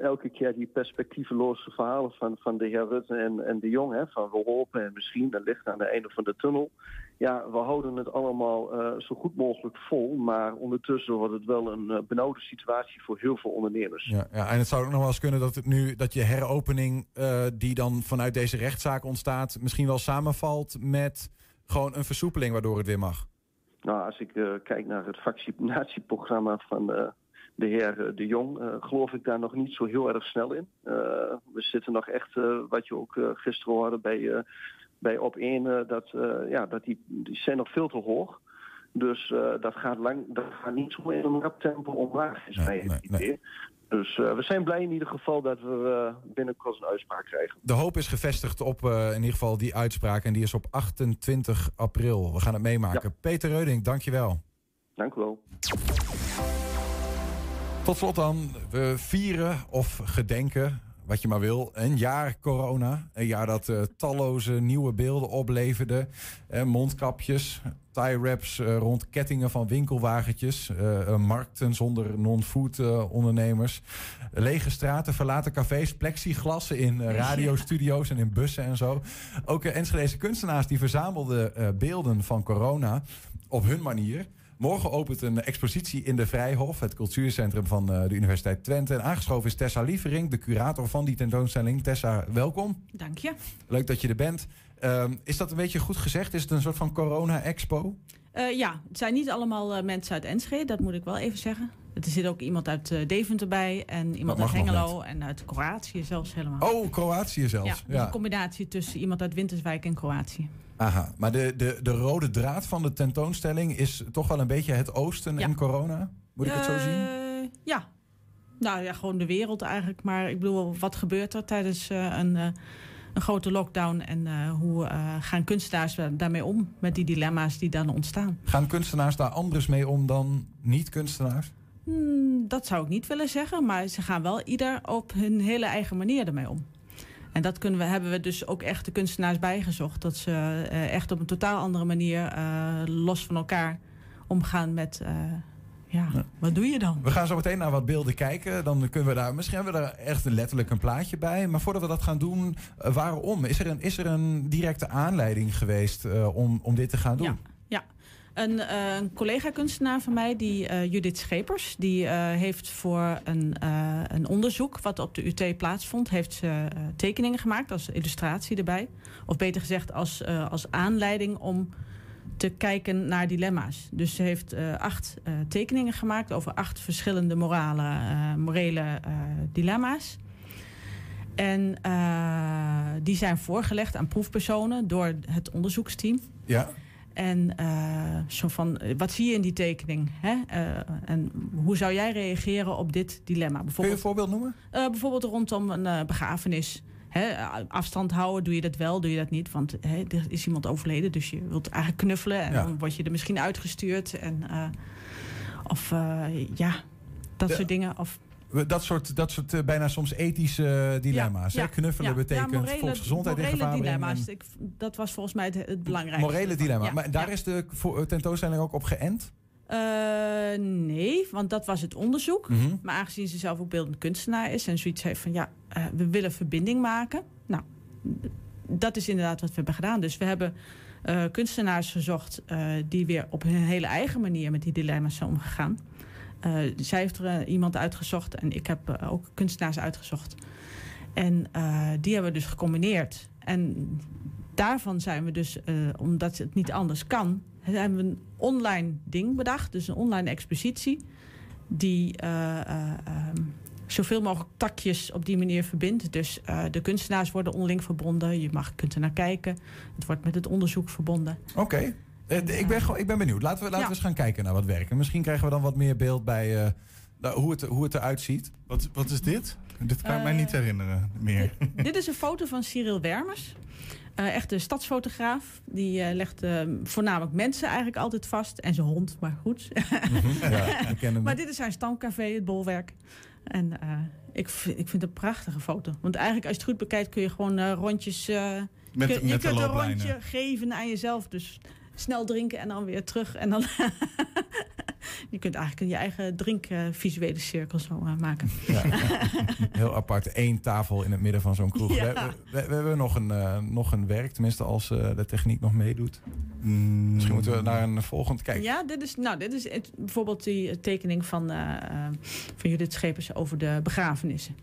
M: elke keer die perspectieveloze verhalen van, van de heer Rutte en, en de Jong. Hè, van we hopen en misschien, dat ligt aan het einde van de tunnel. Ja, we houden het allemaal uh, zo goed mogelijk vol. Maar ondertussen wordt het wel een uh, benauwde situatie voor heel veel ondernemers.
D: Ja, ja, en het zou ook nog wel eens kunnen dat het nu dat je heropening uh, die dan vanuit deze rechtszaak ontstaat, misschien wel samenvalt met gewoon een versoepeling waardoor het weer mag?
M: Nou, als ik kijk naar het vaccinatieprogramma van de heer De Jong, uh, geloof ik daar nog niet zo heel erg snel in. we zitten nog echt, wat je ook gisteren hoorde bij, bij op 1, dat, ja, dat die, die zijn nog veel te hoog. Dus dat, gaat lang, dat gaat niet zo in een rap tempo omlaag, is mij het idee. Dus we zijn blij in ieder geval dat we binnenkort een uitspraak krijgen.
D: De hoop is gevestigd op in ieder geval die uitspraak. En die is op 28 april. We gaan het meemaken. Ja. Peter Reuding, dankjewel.
M: Dank u wel.
D: Tot slot dan. We vieren of gedenken wat je maar wil. Een jaar corona. Een jaar dat uh, talloze nieuwe beelden opleverde. Uh, mondkapjes, tie wraps uh, rond kettingen van winkelwagentjes. markten zonder non-food ondernemers. Lege straten, verlaten cafés, plexiglassen in radiostudio's en in bussen en zo. Ook Enschedeze kunstenaars die verzamelden beelden van corona op hun manier. Morgen opent een expositie in de Vrijhof, het cultuurcentrum van uh, de Universiteit Twente. En aangeschoven is Tessa Lievering, de curator van die tentoonstelling. Tessa, welkom.
N: Dank je.
D: Leuk dat je er bent. Uh, is dat een beetje goed gezegd? Is het een soort van corona-expo?
N: Uh, ja, het zijn niet allemaal mensen uit Enschede, dat moet ik wel even zeggen. Er zit ook iemand uit Deventer bij en iemand uit Hengelo en uit Kroatië zelfs helemaal.
D: Oh, Kroatië zelfs.
N: Ja, dus ja. een combinatie tussen iemand uit Winterswijk en Kroatië.
D: Aha, maar de, de, de rode draad van de tentoonstelling is toch wel een beetje het oosten ja. en corona? Moet ik het zo zien?
N: Uh, ja. Nou ja, gewoon de wereld eigenlijk. Maar ik bedoel, wat gebeurt er tijdens uh, een, uh, een grote lockdown? En hoe gaan kunstenaars daarmee om? Met die dilemma's die dan ontstaan.
D: Gaan kunstenaars daar anders mee om dan niet-kunstenaars?
N: Hmm, dat zou ik niet willen zeggen. Maar ze gaan wel ieder op hun hele eigen manier ermee om. En dat kunnen we, hebben we dus ook echt de kunstenaars bijgezocht. Dat ze uh, echt op een totaal andere manier, uh, los van elkaar, omgaan met. Uh, ja, ja, wat doe je dan?
D: We gaan zo meteen naar wat beelden kijken. Dan kunnen we daar, misschien hebben we daar echt letterlijk een plaatje bij. Maar voordat we dat gaan doen, waarom? Is er een, is er een directe aanleiding geweest om, om dit te gaan doen?
N: Ja. Een, uh, een collega-kunstenaar van mij, die, uh, Judith Schepers, die uh, heeft voor een, een onderzoek wat op de UT plaatsvond, heeft ze tekeningen gemaakt als illustratie erbij. Of beter gezegd als, als aanleiding om te kijken naar dilemma's. Dus ze heeft acht tekeningen gemaakt over acht verschillende morale, morele dilemma's. En die zijn voorgelegd aan proefpersonen door het onderzoeksteam.
D: Ja.
N: En uh, zo van, wat zie je in die tekening? Hè? Uh, en hoe zou jij reageren op dit dilemma?
D: Kun je een voorbeeld noemen?
N: Uh, bijvoorbeeld rondom een begrafenis. Hè? afstand houden, doe je dat wel, doe je dat niet? Want hè, er is iemand overleden, dus je wilt eigenlijk knuffelen. En ja. dan word je er misschien uitgestuurd. En, of ja, dat soort dingen. Of,
D: dat soort, dat soort uh, bijna soms ethische dilemma's. Ja, ja, Knuffelen ja, betekent morele, volksgezondheid in gevaar
N: dilemma's. Ik, dat was volgens mij het, het belangrijkste.
D: Morele dilemma. maar daar is de tentoonstelling ook op geënt?
N: Uh, nee, want dat was het onderzoek.
D: Mhm.
N: Mm -hmm. Maar aangezien ze zelf ook beeldend kunstenaar is... en zoiets heeft van, ja, uh, we willen verbinding maken. Nou, dat is inderdaad wat we hebben gedaan. Dus we hebben kunstenaars gezocht... die weer op hun hele eigen manier met die dilemma's zijn omgegaan. Uh, zij heeft er uh, iemand uitgezocht en ik heb uh, ook kunstenaars uitgezocht. En die hebben we dus gecombineerd. En daarvan zijn we dus, omdat het niet anders kan, hebben we een online ding bedacht. Dus een online expositie. Die zoveel mogelijk takjes op die manier verbindt. Dus eh, de kunstenaars worden onderling verbonden. Je mag, kunt er naar kijken. Het wordt met het onderzoek verbonden.
D: Oké. Eh, ik, ben, gewoon- ik ben benieuwd. Laten we, laten
N: Ja.
D: we eens gaan kijken naar wat werken. Misschien krijgen we dan wat meer beeld bij eh, nou, hoe, het, hoe het eruit ziet.
E: Wat, wat is dit? Dit kan ik mij
N: Eh,
E: niet herinneren meer. *laughs*
N: Dit is een foto van Cyril Wermers. Eh echt een stadsfotograaf. Die eh, legt eh, voornamelijk mensen eigenlijk altijd vast. En zijn hond, maar goed. *laughs*
D: Mhm. Ja,
N: maar dit is zijn stamcafé, het bolwerk. En eh, ik, vind, ik vind het een prachtige foto. Want eigenlijk als je het goed bekijkt kun je gewoon eh, rondjes... eh,
E: Met-
N: je, je
E: met de
N: kunt een rondje geven aan jezelf. Dus snel drinken en dan weer terug. En dan *laughs* je kunt eigenlijk je eigen drinkvisuele cirkel zo eh, maken. *laughs*
D: Heel apart. Eén tafel in het midden van zo'n kroeg.
N: Ja.
D: We, we- we hebben nog een, eh, nog een werk, tenminste als eh, de techniek nog meedoet. Misschien moeten we naar een volgend kijken.
N: Ja, dit is, nou, dit is het- bijvoorbeeld die tekening van, eh, eh, van Judith Schepers over de begrafenissen.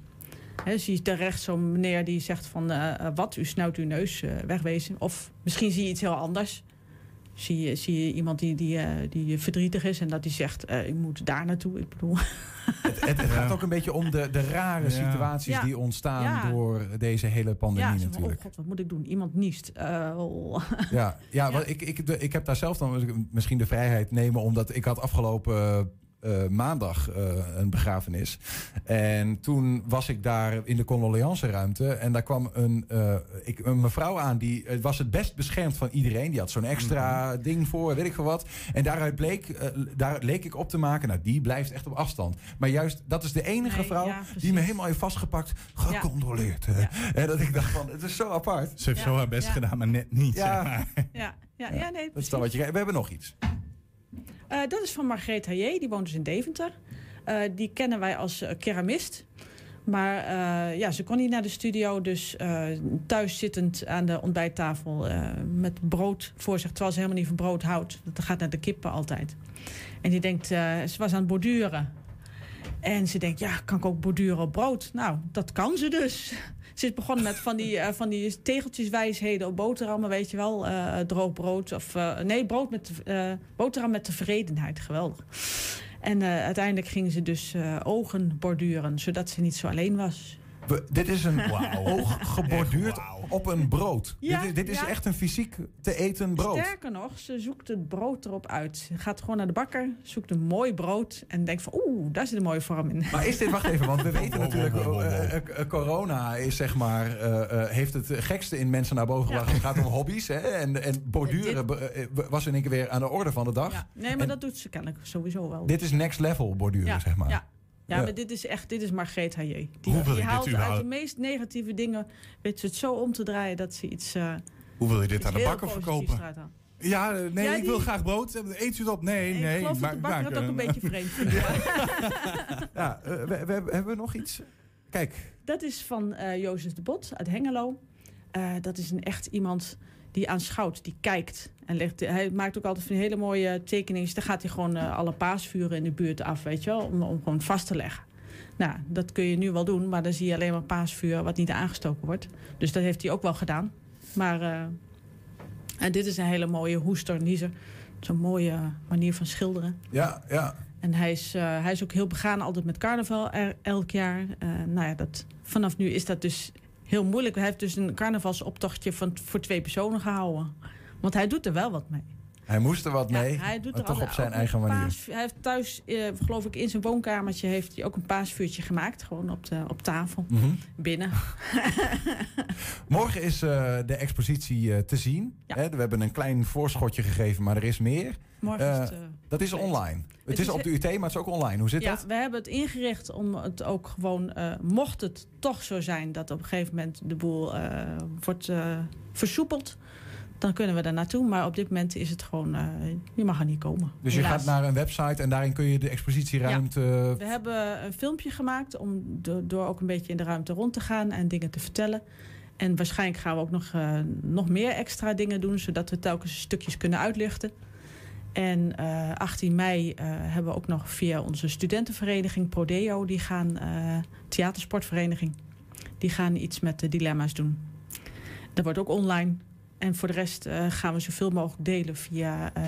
N: He, zie je daar rechts zo'n meneer die zegt van eh, eh, wat, u snuit uw neus, eh, wegwezen. Of misschien zie je iets heel anders. Zie je, zie je iemand die, die, eh, die verdrietig is en dat die zegt, eh ik moet daar naartoe. Ik bedoel,
D: Het, het gaat ook een beetje om de, de rare
E: Ja.
D: situaties
N: Ja.
D: die ontstaan
N: Ja.
D: door deze hele pandemie
N: ja, van,
D: natuurlijk.
N: oh god, wat moet ik doen? Iemand niest. Eh, oh.
D: Ja, ja, want Ik, ik, de- ik heb daar zelf dan misschien de vrijheid nemen, omdat ik had afgelopen eh, maandag eh, een begrafenis. En toen was ik daar in de condoleance ruimte en daar kwam een, eh, ik, een mevrouw aan die was het best beschermd van iedereen. Die had zo'n extra
E: Mhm.
D: ding voor, weet ik veel wat. En daaruit bleek, daar leek ik op te maken, nou die blijft echt op afstand. Maar juist, dat is de enige
N: Nee,
D: vrouw
N: ja,
D: die me helemaal heeft vastgepakt, gecondoleerd. hè. En dat ik dacht van, het is zo apart.
E: Ze heeft
N: Ja,
E: zo haar best
N: ja.
E: gedaan, maar net niet.
D: Ja.
E: zeg maar.
N: ja, ja, ja, nee,
D: Dat is dan wat je. We hebben nog iets.
N: Eh, dat is van Margreet Hayé, die woont dus in Deventer. Eh, die kennen wij als eh, keramist. Maar ja, ze kon niet naar de studio, dus eh, thuis zittend aan de ontbijttafel met brood voor zich, terwijl ze helemaal niet van brood houdt. Dat gaat naar de kippen altijd. En die denkt, ze was aan het borduren. En ze denkt, ja, kan ik ook borduren op brood? Nou, dat kan ze dus. Ze is begonnen met van die, eh, van die tegeltjeswijsheden op boterhammen, weet je wel. eh droog brood of... eh, nee, brood met, boterham met tevredenheid. Geweldig. En uiteindelijk gingen ze dus ogen borduren, zodat ze niet zo alleen was.
D: We- dit is een *laughs* oog geborduurd op een brood.
N: Ja,
D: dit is, dit is
N: ja.
D: echt een fysiek te eten brood.
N: Sterker nog, ze zoekt het brood erop uit. Ze gaat gewoon naar de bakker, zoekt een mooi brood... en denkt van, oeh, daar zit een mooie vorm in.
D: Maar is dit, wacht even, want we *laughs* weten
E: Wow,
D: natuurlijk,
E: wow, wow, wow.
D: eh, eh, eh, corona is zeg maar, heeft het gekste in mensen naar boven gebracht. Het gaat om hobby's hè, en, en *laughs* borduren was in één keer weer aan de orde van de dag.
N: Nee, maar
D: En
N: dat doet ze kennelijk sowieso wel.
D: Dit is next level borduren, zeg maar.
N: Ja. Ja,
D: Ja.
N: maar dit is echt, dit is Margreet Hayé. Die,
E: Hoe wil
N: die haalt uit de meest negatieve dingen, weet ze het zo om te draaien dat ze iets. eh,
E: Hoe wil je dit aan de bakker
N: positiefs
E: verkopen? Ja, eh, nee,
N: Ja,
E: ik wil graag brood. Eet u het op? Nee, nee.
N: ik geloof dat de bakker het ook een beetje *laughs* vreemd vindt. *laughs*
D: Ja, eh, we, we hebben, hebben we nog iets? Kijk,
N: Dat is van eh Jozef de Bot uit Hengelo. Eh, dat is een echt iemand die aanschouwt, die kijkt. En legt, hij maakt ook altijd van hele mooie tekeningen. Dan gaat hij gewoon eh, alle paasvuren in de buurt af, weet je wel, om, om gewoon vast te leggen. Nou, dat kun je nu wel doen, maar dan zie je alleen maar paasvuur wat niet aangestoken wordt. Dus dat heeft hij ook wel gedaan. Maar eh, en dit is een hele mooie hoester, niezer. Zo'n mooie manier van schilderen.
D: ja, ja.
N: En hij is, eh, hij is ook heel begaan altijd met carnaval er- elk jaar. Nou ja, dat, vanaf nu is dat dus heel moeilijk. Hij heeft dus een carnavalsoptochtje van, voor twee personen gehouden. Want hij doet er wel wat mee.
D: Hij moest er wat
N: Ja,
D: mee,
N: hij doet er
D: toch op zijn eigen manier.
N: paas- hij heeft thuis, eh, geloof ik, in zijn woonkamertje... heeft hij ook een paasvuurtje gemaakt. Gewoon op, de, op tafel,
D: Mhm.
N: binnen. *laughs*
D: Morgen is eh, de expositie eh, te zien. Hè, we hebben een klein voorschotje gegeven, maar er is meer.
N: Morgen is het,
D: dat is online. Het, is,
N: is
D: op de UT, maar het is ook online. Hoe zit
N: ja,
D: dat?
N: we hebben het ingericht om het ook gewoon... mocht het toch zo zijn dat op een gegeven moment de boel wordt versoepeld... dan kunnen we daar naartoe. Maar op dit moment is het gewoon... eh, je mag er niet komen.
D: Dus je gaat naar een website en daarin kun je de expositieruimte...
N: We hebben een filmpje gemaakt om do- door ook een beetje in de ruimte rond te gaan en dingen te vertellen. En waarschijnlijk gaan we ook nog, eh, nog meer extra dingen doen, zodat we telkens stukjes kunnen uitlichten. En eh, 18 mei eh, hebben we ook nog via onze studentenvereniging Prodeo, die gaan, theatersportvereniging, die gaan iets met de dilemma's doen. Dat wordt ook online. En voor de rest eh, gaan we zoveel mogelijk delen via eh,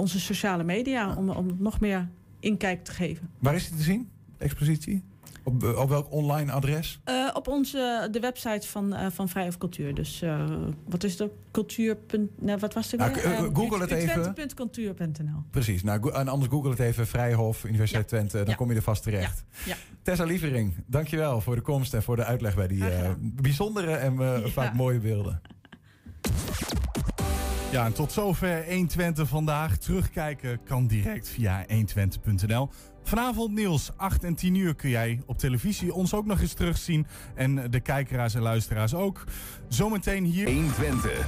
N: onze sociale media om, om nog meer inkijk te geven.
D: Waar is die te zien, de expositie? Op, eh, op welk online adres?
N: Op onze, de website van, van Vrij of Cultuur. Dus wat is de cultuur... Nou, wat was het
D: Nou, Google het even.
N: utrecht.cultuur.nl.
D: Precies. Nou, en anders google het even Vrijhof, Universiteit Twente. Dan
N: Ja.
D: kom je er vast terecht.
N: Ja.
D: Tessa Lievering, dankjewel voor de komst en voor de uitleg bij die bijzondere en vaak mooie beelden.
E: Ja, en tot zover 120 vandaag. Terugkijken kan direct via 120.nl. Vanavond Niels, 8 en 10 uur kun jij op televisie ons ook nog eens terugzien. En de kijkeraars en luisteraars ook. Zometeen hier...
A: 120.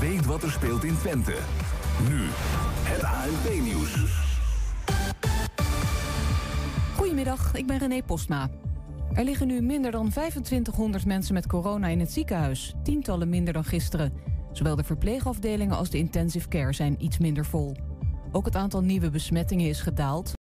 A: Weet wat er speelt in Twente. Nu, het ANP-nieuws.
B: Goedemiddag, ik ben René Postma. Er liggen nu minder dan 2500 mensen met corona in het ziekenhuis. Tientallen minder dan gisteren. Zowel de verpleegafdelingen als de intensive care zijn iets minder vol. Ook het aantal nieuwe besmettingen is gedaald.